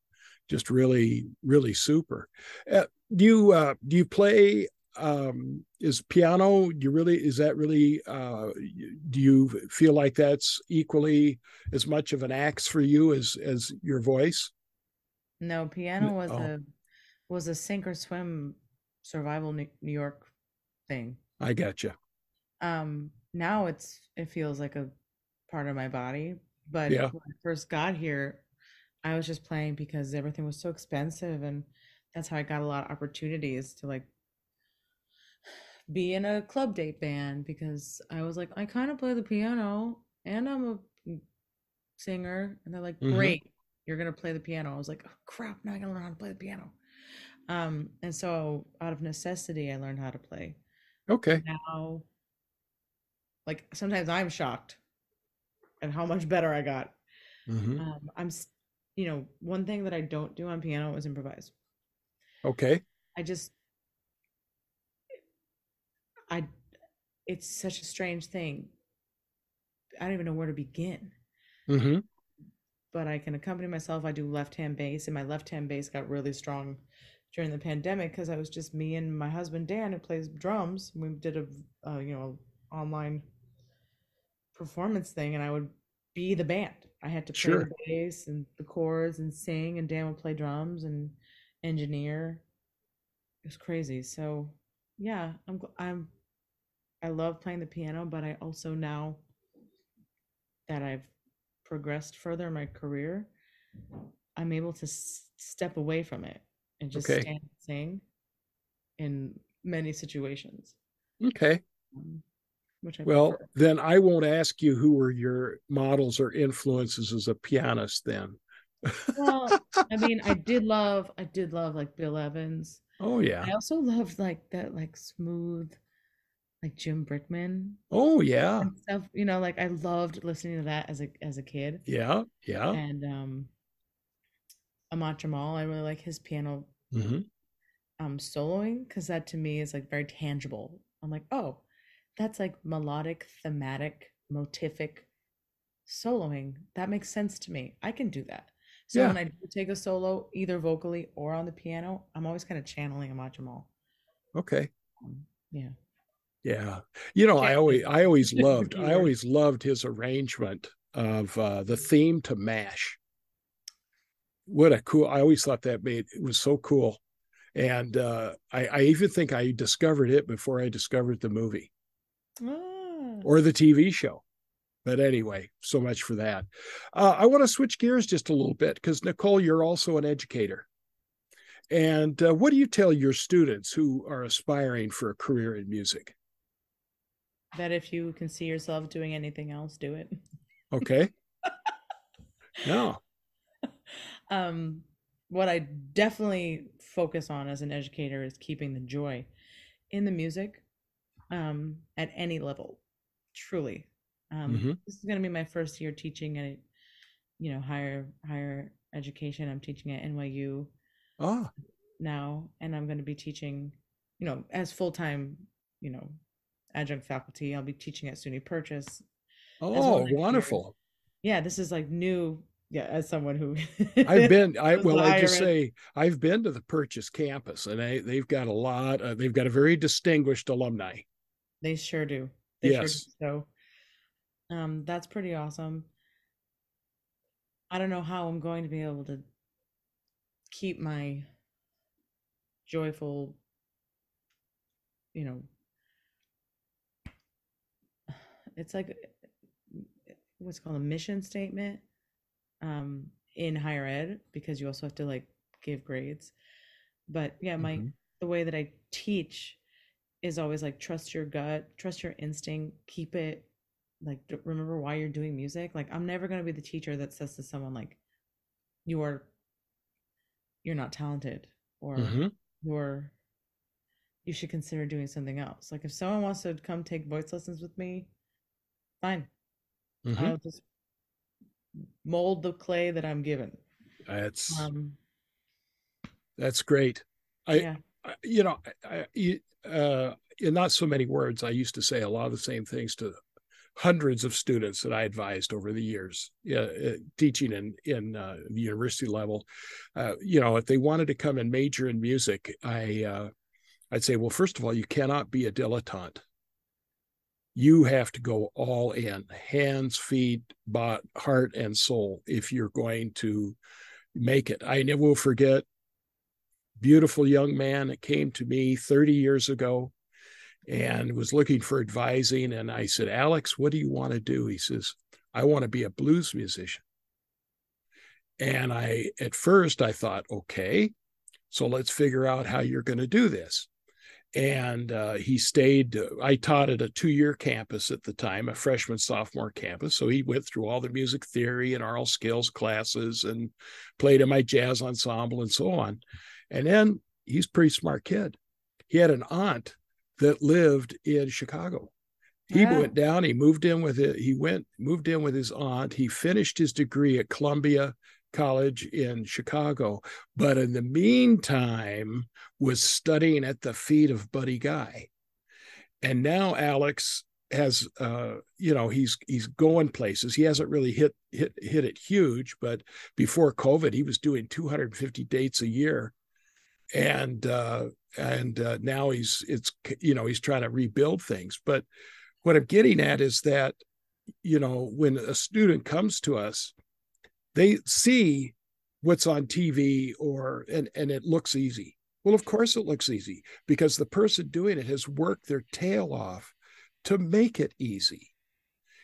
S1: just really really super. Uh, do you uh, do you play um is piano Do you really is that really uh do you feel like that's equally as much of an axe for you as as your voice
S2: No, piano was
S1: oh.
S2: a was a sink or swim survival New York thing.
S1: i got you
S2: Um, now it's it feels like a part of my body, but
S1: Yeah.
S2: when I first got here, I was just playing because everything was so expensive, and that's how I got a lot of opportunities to like be in a club date band because I was like, I kind of play the piano and I'm a singer, and they're like,
S1: Mhm.
S2: great, you're gonna play the piano. I was like, oh, crap, now I gotta learn how to play the piano. Um, and so out of necessity, I learned how to play
S1: okay
S2: now like sometimes i'm shocked at how much better i got
S1: Mhm.
S2: um i'm you know one thing that i don't do on piano is improvise
S1: okay.
S2: I just i it's such a strange thing. I don't even know where to begin.
S1: Hmm
S2: but i can accompany myself. I do left hand bass and my left hand bass got really strong during the pandemic because i was just me and my husband dan who plays drums. We did a uh, you know online performance thing and i would be the band. I had to play
S1: Sure.
S2: the bass and the chords and sing and dan would play drums and engineer. It was crazy. So yeah i'm i'm i love playing the piano but i also now that i've progressed further in my career i'm able to s- step away from it and just
S1: Okay.
S2: stand and sing in many situations.
S1: Okay.
S2: Um, which i
S1: well
S2: prefer.
S1: then i won't ask you who were your models or influences as a pianist then
S2: well i mean i did love i did love like bill evans
S1: oh yeah
S2: i also loved like that like smooth like jim brickman
S1: oh yeah
S2: stuff you know like i loved listening to that as a as a kid
S1: yeah yeah
S2: and um Ahmad Jamal, I really like his piano
S1: mm-hmm.
S2: um soloing because that to me is like very tangible. I'm like, oh, that's like melodic, thematic, motific soloing. That makes sense to me. I can do that. So
S1: Yeah.
S2: when I do take a solo, either vocally or on the piano, I'm always kind of channeling Ahmad Jamal.
S1: okay
S2: Um, yeah.
S1: Yeah. You know, I always I always loved I always loved his arrangement of uh the theme to MASH. What a cool I always thought that made it was so cool. And uh I, I even think I discovered it before I discovered the movie
S2: Ah.
S1: or the TV show. But anyway, so much for that. Uh, I want to switch gears just a little bit because Nicole, you're also an educator. And uh, what do you tell your students who are aspiring for a career in music?
S2: that if you can see yourself doing anything else, do it.
S1: Okay. no.
S2: um what i definitely focus on as an educator is keeping the joy in the music um at any level truly um
S1: Mhm.
S2: this is going to be my first year teaching at you know higher higher education i'm teaching at nyu
S1: Ah,
S2: now and i'm going to be teaching you know as full-time you know adjunct faculty i'll be teaching at suny purchase
S1: oh,
S2: year.
S1: wonderful.
S2: yeah this is like new yeah as someone who
S1: I've been, I well, I just say I've been to the Purchase campus, and I, they've got a lot. Uh, they've got a very distinguished alumni.
S2: They sure do. They sure do.
S1: Yes.
S2: So um that's pretty awesome. I don't know how I'm going to be able to keep my joyful you know it's like what's called a mission statement um in higher ed because you also have to like give grades but yeah my
S1: Mhm.
S2: the way that i teach is always like trust your gut trust your instinct keep it like remember why you're doing music like i'm never going to be the teacher that says to someone like you are you're not talented or
S1: Mhm.
S2: you're you should consider doing something else like if someone wants to come take voice lessons with me fine
S1: Mhm.
S2: i'll just mold the clay that i'm given
S1: That's
S2: um
S1: that's great. I,
S2: yeah
S1: I you know, I, I, you- uh, in not so many words, I used to say a lot of the same things to hundreds of students that I advised over the years, uh, teaching in in uh, the university level. Uh, you know, if they wanted to come and major in music, I uh, I'd say, well, first of all, you cannot be a dilettante. You have to go all in, hands, feet, bot, heart, and soul, if you're going to make it. I never will forget beautiful young man that came to me 30 years ago and was looking for advising. And I said, Alex, what do you want to do? He says, I want to be a blues musician. And I, at first, I thought, okay, so let's figure out how you're going to do this. And uh, he stayed, I taught at a two year campus at the time, a freshman, sophomore campus. So he went through all the music theory and aural skills classes and played in my jazz ensemble and so on. And then he's pretty smart kid. He had an aunt that lived in Chicago. He
S2: Wow.
S1: went down, he moved in with it, he went, moved in with his aunt. He finished his degree at Columbia College in Chicago, but in the meantime was studying at the feet of Buddy Guy. And now Alex has uh you know he's he's going places he hasn't really hit hit hit it huge but before covid he was doing 250 dates a year and uh and uh, now he's it's you know he's trying to rebuild things. But what i'm getting at is that you know when a student comes to us they see what's on tv or and and it looks easy. Well of course it looks easy because the person doing it has worked their tail off to make it easy.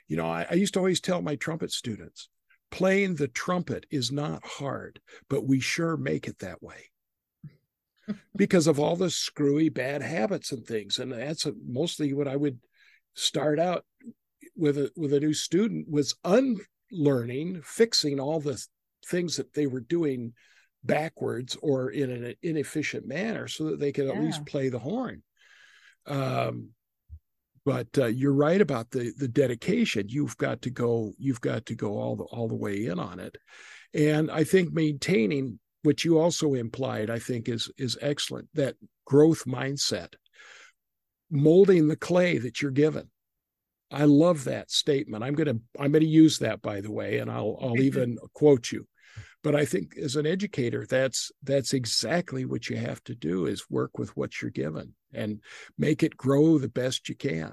S1: You know I, I used to always tell my trumpet students playing the trumpet is not hard but we sure make it that way because of all the screwy bad habits and things and that's mostly what i would start out with a with a new student was unlearning fixing all the things that they were doing backwards or in an inefficient manner so that they could at
S2: Yeah.
S1: least play the horn. Um but uh, you're right about the the dedication. You've got to go you've got to go all the all the way in on it. And i think maintaining which you also implied i think is is excellent that growth mindset molding the clay that you're given. I love that statement. I'm going to i'm going to use that by the way and i'll i'll even quote you. But i think as an educator that's that's exactly what you have to do is work with what you're given and make it grow the best you can.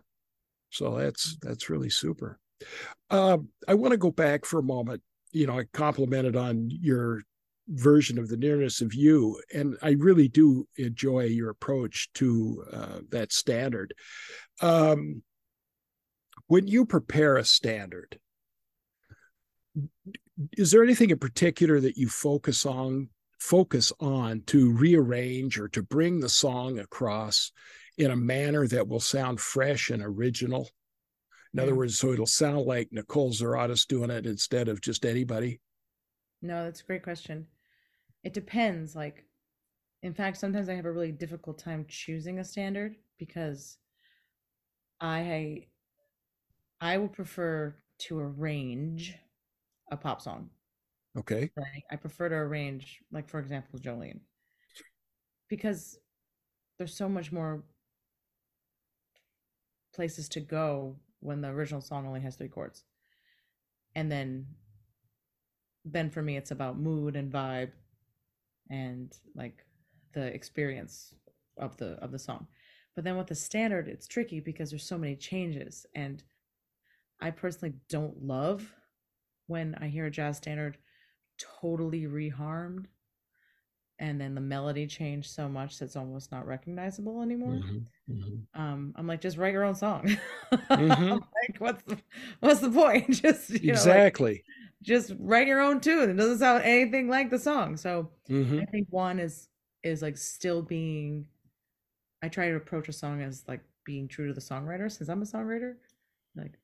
S1: So that's that's really super. Um, i want to go back for a moment you know i complimented on your version of the nearness of you and i really do enjoy your approach to uh, that standard. Um, when you prepare a standard is there anything in particular that you focus on focus on to rearrange or to bring the song across in a manner that will sound fresh and original? In other words so it'll sound like nicole zuraitis doing it instead of just anybody
S2: No, that's a great question. It depends. Like, in fact, sometimes I have a really difficult time choosing a standard because I I would prefer to arrange a pop song.
S1: okay?
S2: I prefer to arrange, like for example, Jolene, because there's so much more places to go when the original song only has three chords, and then then for me it's about mood and vibe and like the experience of the of the song but then with the standard it's tricky because there's so many changes and i personally don't love when i hear a jazz standard totally reharmed and then the melody changed so much that it's almost not recognizable anymore.
S1: Mm-hmm. Mm-hmm.
S2: Um, I'm like, just write your own song.
S1: Mhm.
S2: like, what's the what's the point? Just you know, like,
S1: Exactly.
S2: Just write your own tune. It doesn't sound anything like the song. So
S1: hmm
S2: I think one is is like still being. I try to approach a song as like being true to the songwriter, since I'm a songwriter. Like,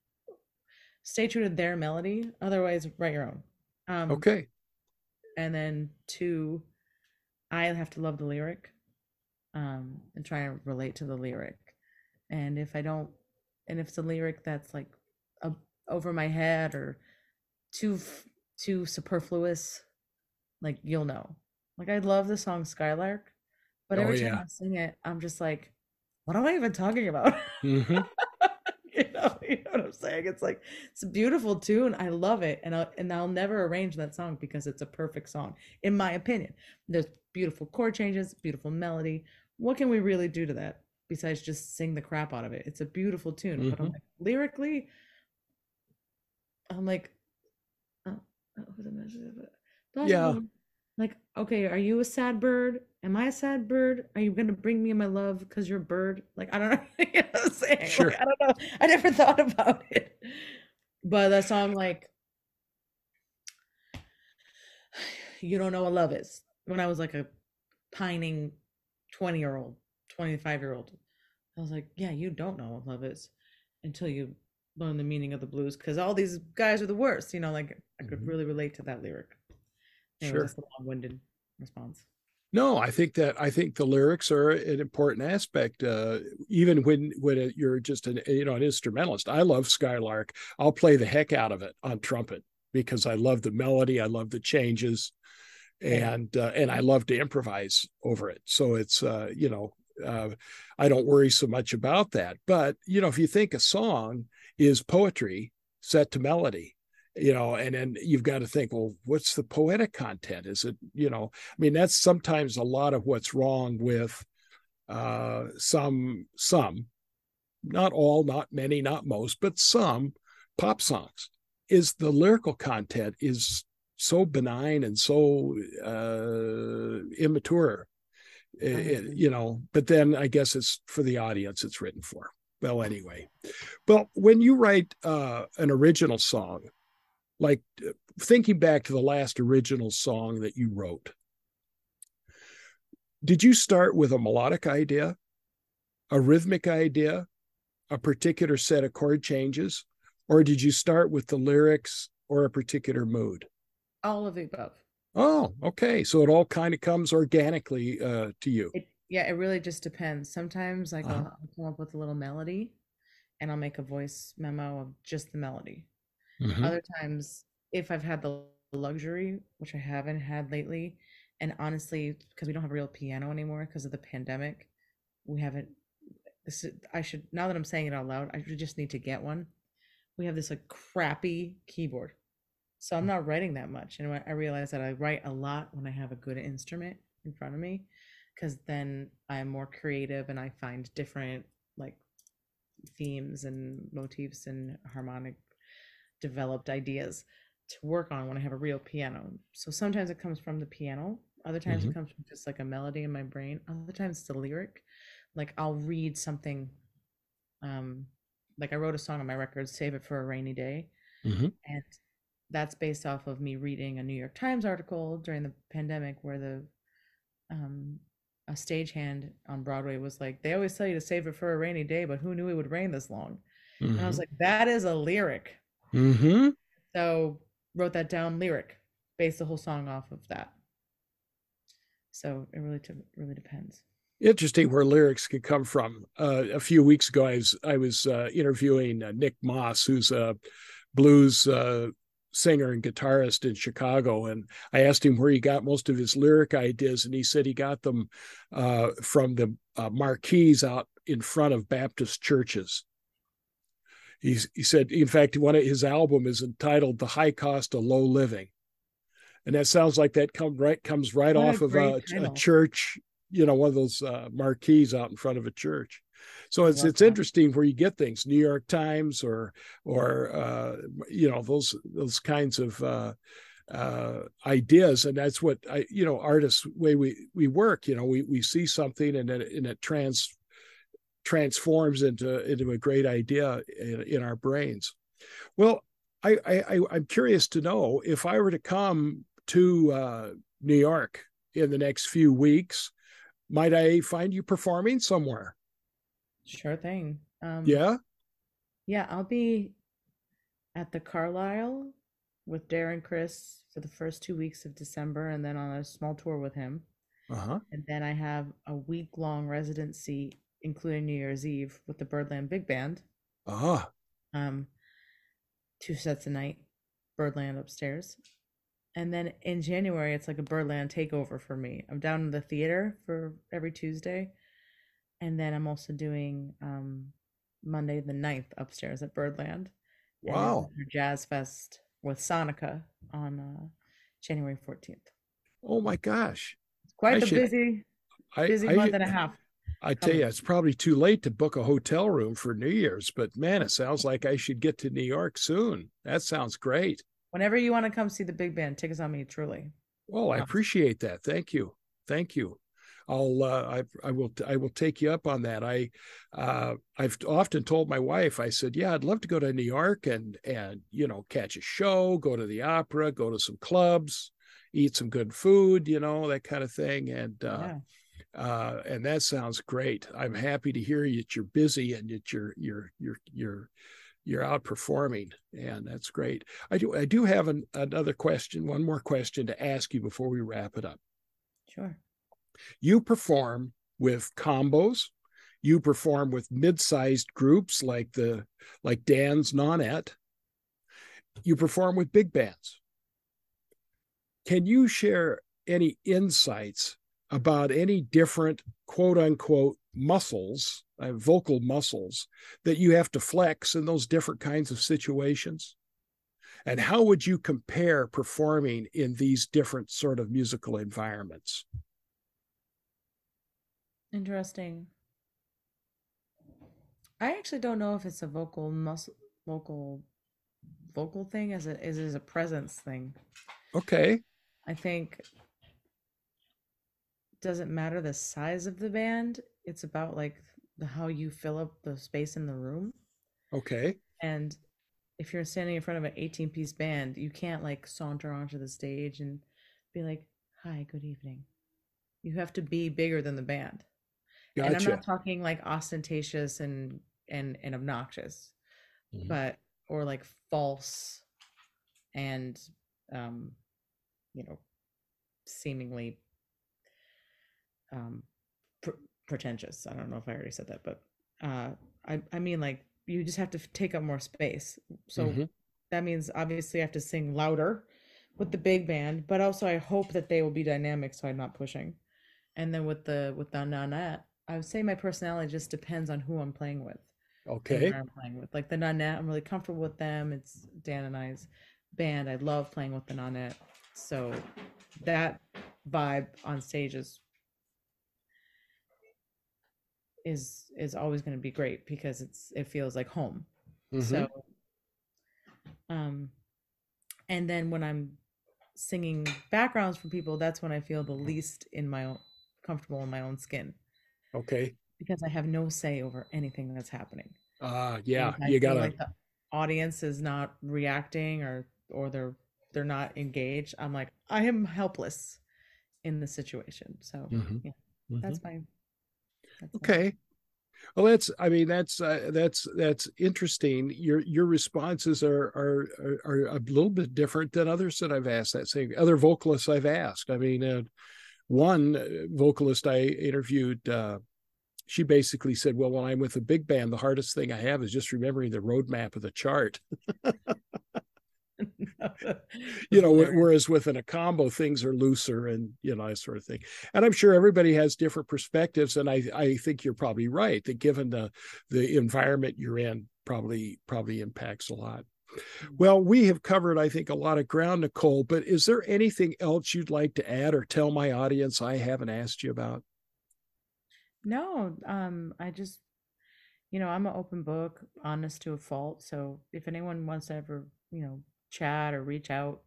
S2: stay true to their melody. Otherwise, write your own. Um,
S1: Okay.
S2: and then two i have to love the lyric um and try and relate to the lyric and if i don't and if it's a lyric that's like a, over my head or too too superfluous like you'll know like i love the song skylark but
S1: Oh,
S2: every time
S1: yeah.
S2: i sing it i'm just like what am i even talking about
S1: hmm
S2: you know, you know what I'm saying? It's like it's a beautiful tune. I love it, and I'll and I'll never arrange that song because it's a perfect song, in my opinion. There's beautiful chord changes, beautiful melody. What can we really do to that besides just sing the crap out of it? It's a beautiful tune, but I'm
S1: Mhm.
S2: like, lyrically, I'm like, oh, the message of it? Blah,
S1: Yeah.
S2: Like, okay, are you a sad bird? Am I a sad bird? Are you gonna bring me my love because you're a bird? Like, I don't know. you know I'm saying? Like,
S1: Sure.
S2: I don't know. I never thought about it. But that song, like, you don't know what love is. When I was like a pining 20 year old, 25 year old, I was like, yeah, you don't know what love is until you learn the meaning of the blues because all these guys are the worst. You know, like, I could
S1: Mhm.
S2: really relate to that lyric. Anyway,
S1: Sure.
S2: that's the long winded response.
S1: No, I think that I think the lyrics are an important aspect. Uh, even when when you're just an you know an instrumentalist, I love Skylark. I'll play the heck out of it on trumpet because I love the melody, I love the changes, and uh, and I love to improvise over it. So it's uh, you know uh, I don't worry so much about that. But you know if you think a song is poetry set to melody, you know, and then you've got to think, well, what's the poetic content? Is it you know I mean, that's sometimes a lot of what's wrong with uh, some, some, not all, not many, not most, but some pop songs. Is the lyrical content is so benign and so uh, immature, It- it- you know. But then I guess it's for the audience it's written for. Well, anyway, well, when you write uh, an original song, like thinking back to the last original song that you wrote, did you start with a melodic idea, a rhythmic idea, a particular set of chord changes, or did you start with the lyrics or a particular mood?
S2: All of the above.
S1: Oh, okay. So it all kind of comes organically uh, to you.
S2: It, yeah, it really just depends. Sometimes like
S1: Uh-huh.
S2: I'll, I'll come up with a little melody and I'll make a voice memo of just the melody.
S1: Mhm.
S2: Other times, if I've had the luxury, which I haven't had lately, and honestly, because we don't have a real piano anymore because of the pandemic, we haven't. This is, I should now that I'm saying it out loud, I just need to get one. We have this like crappy keyboard, so I'm not writing that much, and I I realize that I write a lot when I have a good instrument in front of me, because then I'm more creative and I find different like themes and motifs and harmonic developed ideas to work on when I have a real piano. So sometimes it comes from the piano, other times
S1: Mhm.
S2: it comes from just like a melody in my brain, other times it's a lyric. Like I'll read something um like I wrote a song on my record, Save It for a Rainy Day,
S1: Mhm.
S2: and that's based off of me reading a New York Times article during the pandemic where the um a stagehand on Broadway was like, they always tell you to save it for a rainy day, but who knew it would rain this long? And I was like, that is a lyric.
S1: mm-hmm.
S2: So wrote that down lyric, based the whole song off of that. So it really to, really depends.
S1: interesting where lyrics can come from. Uh, a few weeks ago, I was I was uh, interviewing uh, Nick Moss, who's a blues uh, singer and guitarist in Chicago, and I asked him where he got most of his lyric ideas, and he said he got them uh, from the uh, marquees out in front of Baptist churches. He's, he said, in fact, one of his album is entitled "The High Cost of Low Living," and that sounds like that come right comes right
S2: What a
S1: off of a, a church you know one of those uh, marquees out in front of a church so it's
S2: love
S1: it's interesting where you get things new york times or or uh, you know those those kinds of uh, uh, ideas, and that's what I, you know, artists way we we work. You know, we we see something and it and it trans transforms into into a great idea in, in our brains. Well, I, I I'm curious to know if I were to come to uh, New York in the next few weeks, might I find you performing somewhere?
S2: Sure thing. Um,
S1: Yeah.
S2: Yeah, I'll be at the Carlyle with Darren Criss for the first two weeks of December and then on a small tour with him.
S1: Uh huh.
S2: And then I have a week long residency, including New Year's Eve, with the Birdland Big Band.
S1: Ah.
S2: Um, two sets a night, Birdland upstairs. And then in January, it's like a Birdland takeover for me. I'm down in the theater for every Tuesday. And then I'm also doing um, Monday the 9th upstairs at Birdland.
S1: Wow.
S2: Jazz Fest with Sonica on uh, January 14th.
S1: Oh my gosh.
S2: It's quite
S1: I
S2: the
S1: should-
S2: busy,
S1: I
S2: busy
S1: I,
S2: month and a half.
S1: I tell you, it's probably too late to book a hotel room for New Year's, but man, it sounds like I should get to New York soon. That sounds great.
S2: Whenever you want to come see the big band, tickets on me, truly.
S1: Well, I appreciate that. Thank you. Thank you. I'll uh, I I will I will take you up on that. I uh, I've often told my wife I said, yeah, I'd love to go to New York and and you know catch a show, go to the opera, go to some clubs, eat some good food, you know that kind of thing. And uh,
S2: yeah.
S1: uh, and that sounds great. I'm happy to hear that you're busy and that you're you're you're you're you're out performing, and that's great. I do I do have an, another question, one more question to ask you before we wrap it up.
S2: Sure.
S1: You perform with combos. You perform with mid-sized groups like the like Dan's Nonette. You perform with big bands. Can you share any insights about any different quote unquote muscles, uh, vocal muscles that you have to flex in those different kinds of situations? And how would you compare performing in these different sort of musical environments?
S2: Interesting. I actually don't know if it's a vocal muscle, vocal, vocal thing as it is as a presence thing.
S1: Okay.
S2: I think doesn't matter the size of the band. It's about like the how you fill up the space in the room.
S1: Okay.
S2: And if you're standing in front of an 18 piece band, you can't like saunter onto the stage and be like, "Hi, good evening." You have to be bigger than the band. And I'm not talking like ostentatious and and and obnoxious,
S1: Mhm.
S2: but or like false and um you know seemingly um pr- pretentious. I don't know if I already said that, but uh I I mean like you just have to take up more space. So
S1: Mhm.
S2: that means obviously I have to sing louder with the big band, but also I hope that they will be dynamic so I'm not pushing. And then with the with the nonette, I would say my personality just depends on who I'm playing with
S1: Okay.
S2: I'm playing with. Like the nonette, I'm really comfortable with them. It's Dan and I's band. I love playing with the nonette. So that vibe on stage is is is always going to be great because it's it feels like home.
S1: Mhm.
S2: So, um, and then when I'm singing backgrounds for people, that's when I feel the least in my own comfortable in my own skin
S1: Okay.
S2: because I have no say over anything that's happening. And
S1: yeah. You gotta.
S2: like the audience is not reacting or or they're they're not engaged. I'm like I am helpless in the situation. So
S1: Mhm.
S2: yeah,
S1: Mhm.
S2: that's my. That's my-
S1: Okay. Well, that's. I mean, that's uh, that's that's interesting. Your your responses are, are are are a little bit different than others that I've asked. That same other vocalists I've asked. I mean, uh, one uh, vocalist I interviewed, uh, she basically said, "Well, when I'm with a big band, the hardest thing I have is just remembering the roadmap of the chart." you know whereas within a combo things are looser and you know that sort of thing. And i'm sure everybody has different perspectives and i i think you're probably right that given the the environment you're in probably probably impacts a lot well we have covered i think a lot of ground nicole but is there anything else you'd like to add or tell my audience i haven't asked you about
S2: No, um, I just, you know, I'm an open book, honest to a fault. So if anyone wants to ever, you know, chat or reach out,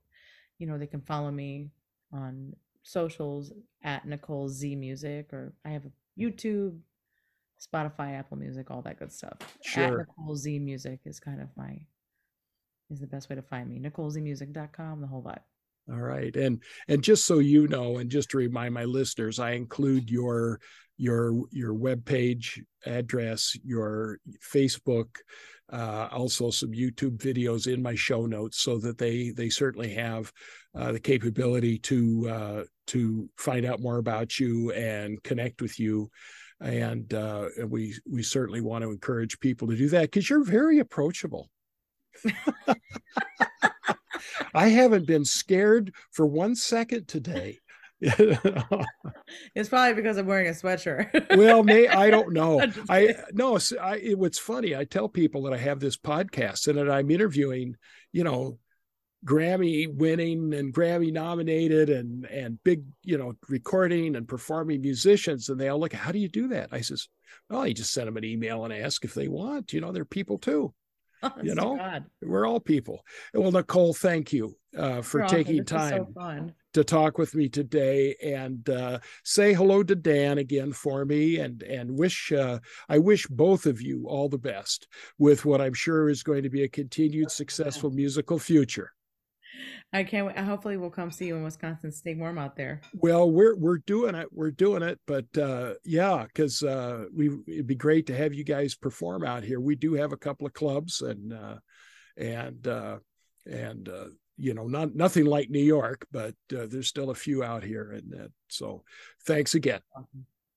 S2: you know, they can follow me on socials at Nicole Z Music, or I have a YouTube, Spotify, Apple Music, all that good stuff.
S3: Sure.
S2: At Nicole Z Music is kind of my is the best way to find me. NicoleZmusic.com, the whole vibe.
S3: All right. And and just so you know, and just to remind my listeners, I include your your your web page address, your Facebook, uh, also some YouTube videos in my show notes, so that they they certainly have uh, the capability to uh, to find out more about you and connect with you. And uh, we we certainly want to encourage people to do that because you're very approachable. I haven't been scared for one second today.
S2: it's probably because I'm wearing a sweatshirt.
S3: well, may I don't know. I no. I, it, what's funny? I tell people that I have this podcast and that I'm interviewing, you know, Grammy winning and Grammy nominated and and big, you know, recording and performing musicians, and they all look. How do you do that? I says, well, you just send them an email and ask if they want. You know, they're people too.
S2: Honest
S3: you know,
S2: God.
S3: We're all people. Well, Nicole, thank you uh, for taking
S2: This
S3: time.
S2: So
S3: to talk with me today and uh, say hello to Dan again for me and and wish uh, I wish both of you all the best with what I'm sure is going to be a continued successful musical future.
S2: I can't wait. Hopefully, we'll come see you in Wisconsin. Stay warm out there.
S3: Well, we're we're doing it. We're doing it, but uh, yeah, because uh, we it'd be great to have you guys perform out here. We do have a couple of clubs and uh, and uh, and uh, you know not nothing like New York, but uh, there's still a few out here, and uh, so thanks again.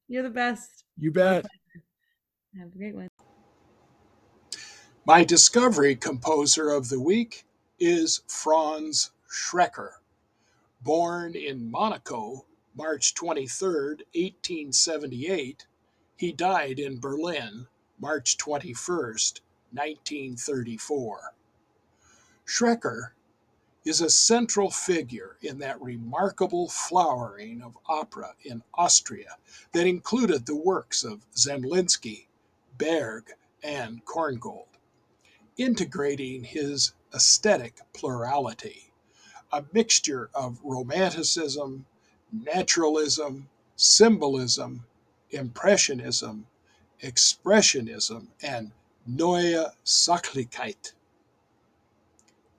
S2: You're the best.
S3: You bet.
S2: Have a great one.
S1: My discovery composer of the week is Franz Schreker. Born in Monaco, March 23, 1878, he died in Berlin, March 21, 1934. Schreker is a central figure in that remarkable flowering of opera in Austria that included the works of Zemlinsky, Berg, and Korngold integrating his aesthetic plurality, a mixture of romanticism, naturalism, symbolism, impressionism, expressionism, and neue Sachlichkeit.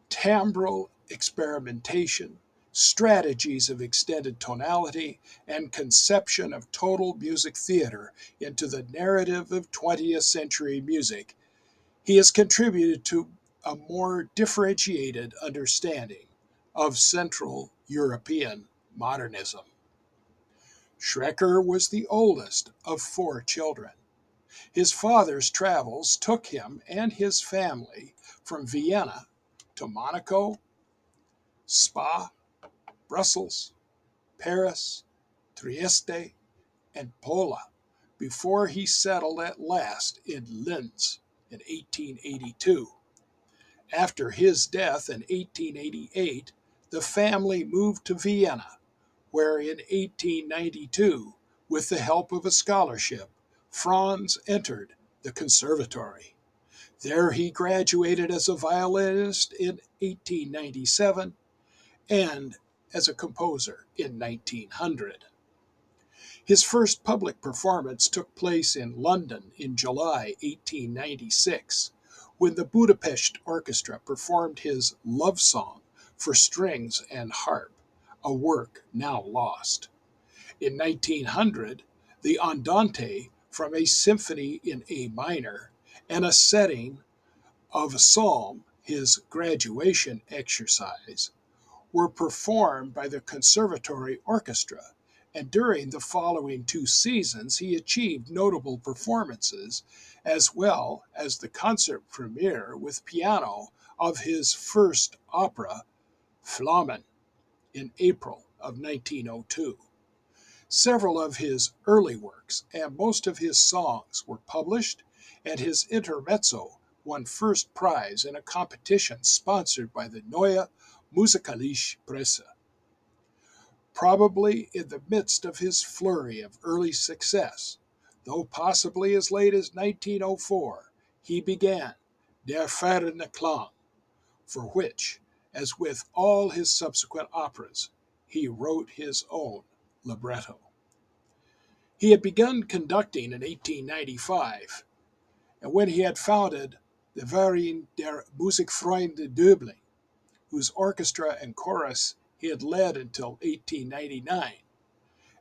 S1: Timbral experimentation, strategies of extended tonality, and conception of total music theater into the narrative of 20th century music he has contributed to a more differentiated understanding of Central European modernism. Schreker was the oldest of four children. His father's travels took him and his family from Vienna to Monaco, Spa, Brussels, Paris, Trieste, and Pola before he settled at last in Linz in 1882. After his death in 1888, the family moved to Vienna, where in 1892, with the help of a scholarship, Franz entered the conservatory. There he graduated as a violinist in 1897 and as a composer in 1900. His first public performance took place in London in July 1896, when the Budapest Orchestra performed his Love Song for strings and harp, a work now lost. In 1900, the Andante from a symphony in A minor and a setting of a psalm, his graduation exercise, were performed by the Conservatory Orchestra and during the following two seasons he achieved notable performances, as well as the concert premiere with piano of his first opera, Flammen, in April of 1902. Several of his early works and most of his songs were published, and his intermezzo won first prize in a competition sponsored by the Neue Musikalische Presse. Probably in the midst of his flurry of early success, though possibly as late as 1904, he began Der ferne Klang, for which, as with all his subsequent operas, he wrote his own libretto. He had begun conducting in 1895, and when he had founded the Verein der Musikfreunde Döbling, whose orchestra and chorus he had led until 1899.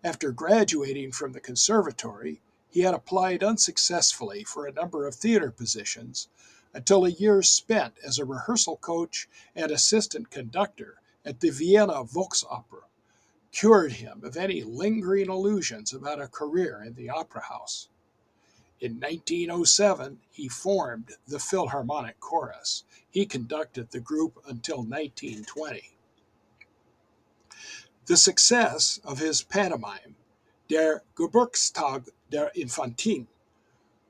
S1: After graduating from the conservatory, he had applied unsuccessfully for a number of theater positions until a year spent as a rehearsal coach and assistant conductor at the Vienna Volksoper cured him of any lingering illusions about a career in the opera house. In 1907, he formed the Philharmonic Chorus. He conducted the group until 1920. The success of his pantomime, Der Geburtstag der Infantin,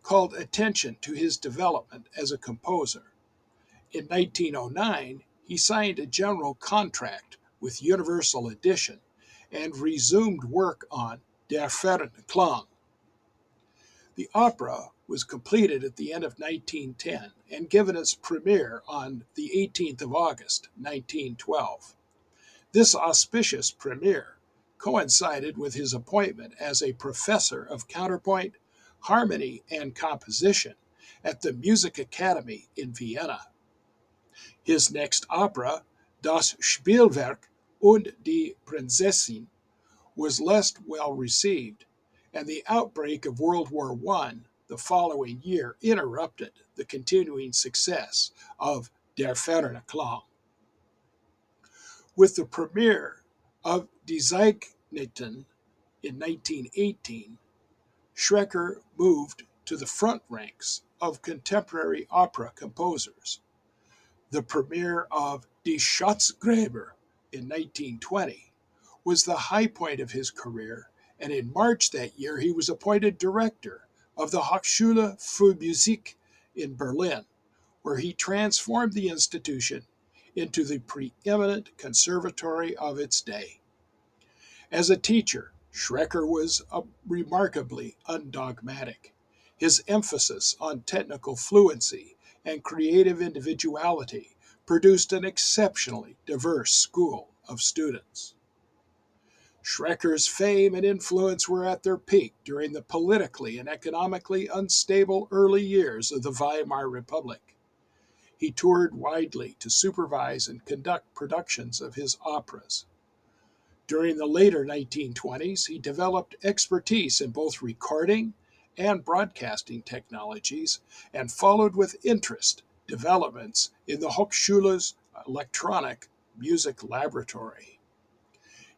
S1: called attention to his development as a composer. In 1909, he signed a general contract with Universal Edition and resumed work on Der ferne Klang. The opera was completed at the end of 1910 and given its premiere on the 18th of August, 1912. This auspicious premiere coincided with his appointment as a professor of counterpoint, harmony, and composition at the Music Academy in Vienna. His next opera, Das Spielwerk und die Prinzessin, was less well received, and the outbreak of World War I the following year interrupted the continuing success of Der ferne Klang. With the premiere of Die Gezeichneten in 1918, Schreker moved to the front ranks of contemporary opera composers. The premiere of Die Schatzgräber in 1920 was the high point of his career, and in March that year he was appointed director of the Hochschule für Musik in Berlin, where he transformed the institution into the preeminent conservatory of its day. As a teacher, Schreker was remarkably undogmatic. His emphasis on technical fluency and creative individuality produced an exceptionally diverse school of students. Schreker's fame and influence were at their peak during the politically and economically unstable early years of the Weimar Republic. He toured widely to supervise and conduct productions of his operas. During the later 1920s, he developed expertise in both recording and broadcasting technologies and followed with interest developments in the Hochschule's electronic music laboratory.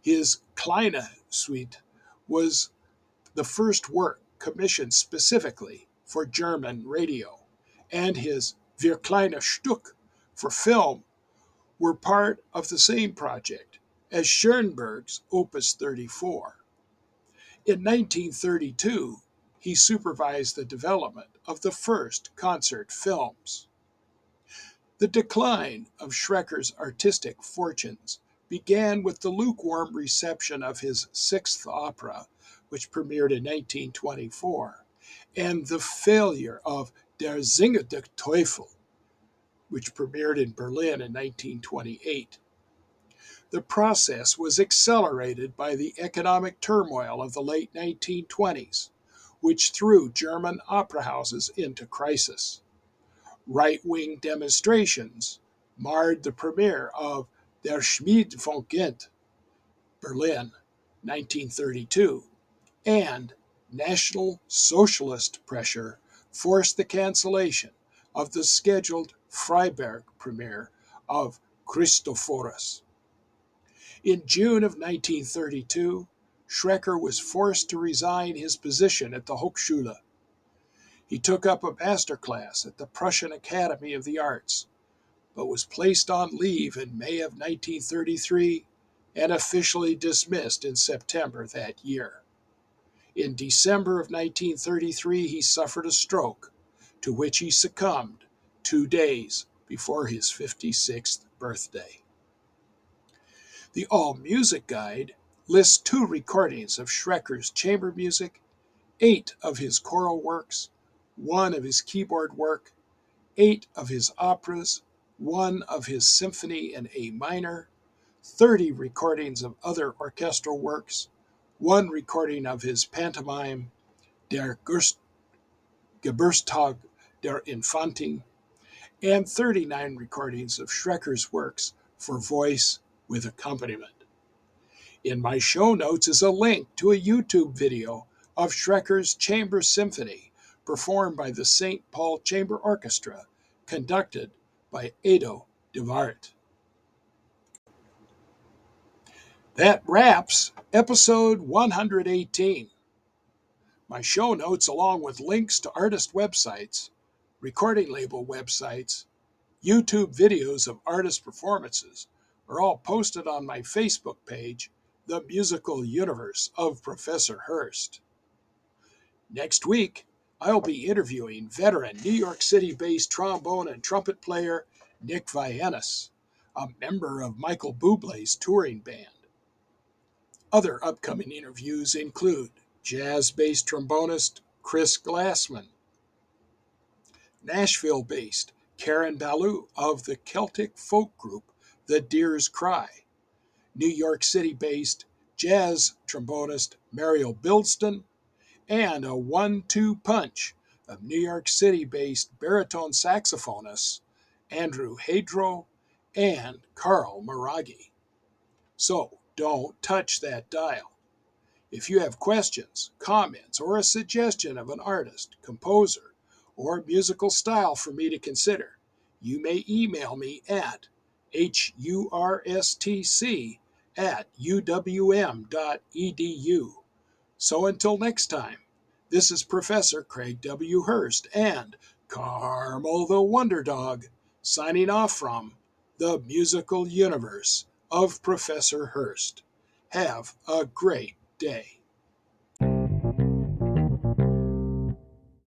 S1: His Kleine Suite was the first work commissioned specifically for German radio, and his Vier kleine Stück for film were part of the same project as Schoenberg's Opus 34. In 1932, he supervised the development of the first concert films. The decline of Schreker's artistic fortunes began with the lukewarm reception of his sixth opera, which premiered in 1924, and the failure of Der singende Teufel, which premiered in Berlin in 1928. The process was accelerated by the economic turmoil of the late 1920s, which threw German opera houses into crisis. Right wing demonstrations marred the premiere of Der Schmied von Ghent, Berlin, 1932, and National Socialist pressure forced the cancellation of the scheduled Freiburg premiere of Christophorus. In June of 1932, Schreker was forced to resign his position at the Hochschule. He took up a master class at the Prussian Academy of the Arts, but was placed on leave in May of 1933 and officially dismissed in September that year. In December of 1933, he suffered a stroke, to which he succumbed two days before his 56th birthday. The All Music Guide lists two recordings of Schreker's chamber music, eight of his choral works, one of his keyboard work, eight of his operas, one of his symphony in A minor, 30 recordings of other orchestral works, one recording of his pantomime Der Gerst Geburtstag der Infantin, and 39 recordings of Schreker's works for voice with accompaniment. In my show notes is a link to a YouTube video of Schreker's Chamber Symphony performed by the St. Paul Chamber Orchestra, conducted by Edo de Waart. That wraps episode 118. My show notes, along with links to artist websites, recording label websites, YouTube videos of artist performances, are all posted on my Facebook page, The Musical Universe of Professor Hurst. Next week, I'll be interviewing veteran New York City based trombone and trumpet player Nick Vayenas, a member of Michael Bublé's touring band. Other upcoming interviews include jazz based trombonist Chris Glassman, Nashville based Karen Ballou of the Celtic folk group The Deer's Cry, New York City based jazz trombonist Mariel Bildsten, and a one two punch of New York City based baritone saxophonists Andrew Hadro and Carl Maraghi. So don't touch that dial. If you have questions, comments, or a suggestion of an artist, composer, or musical style for me to consider, you may email me at hurstc at uwm.edu. So until next time, this is Professor Craig W. Hurst and Carmel the Wonder Dog signing off from the musical universe of Professor Hurst. Have a great day.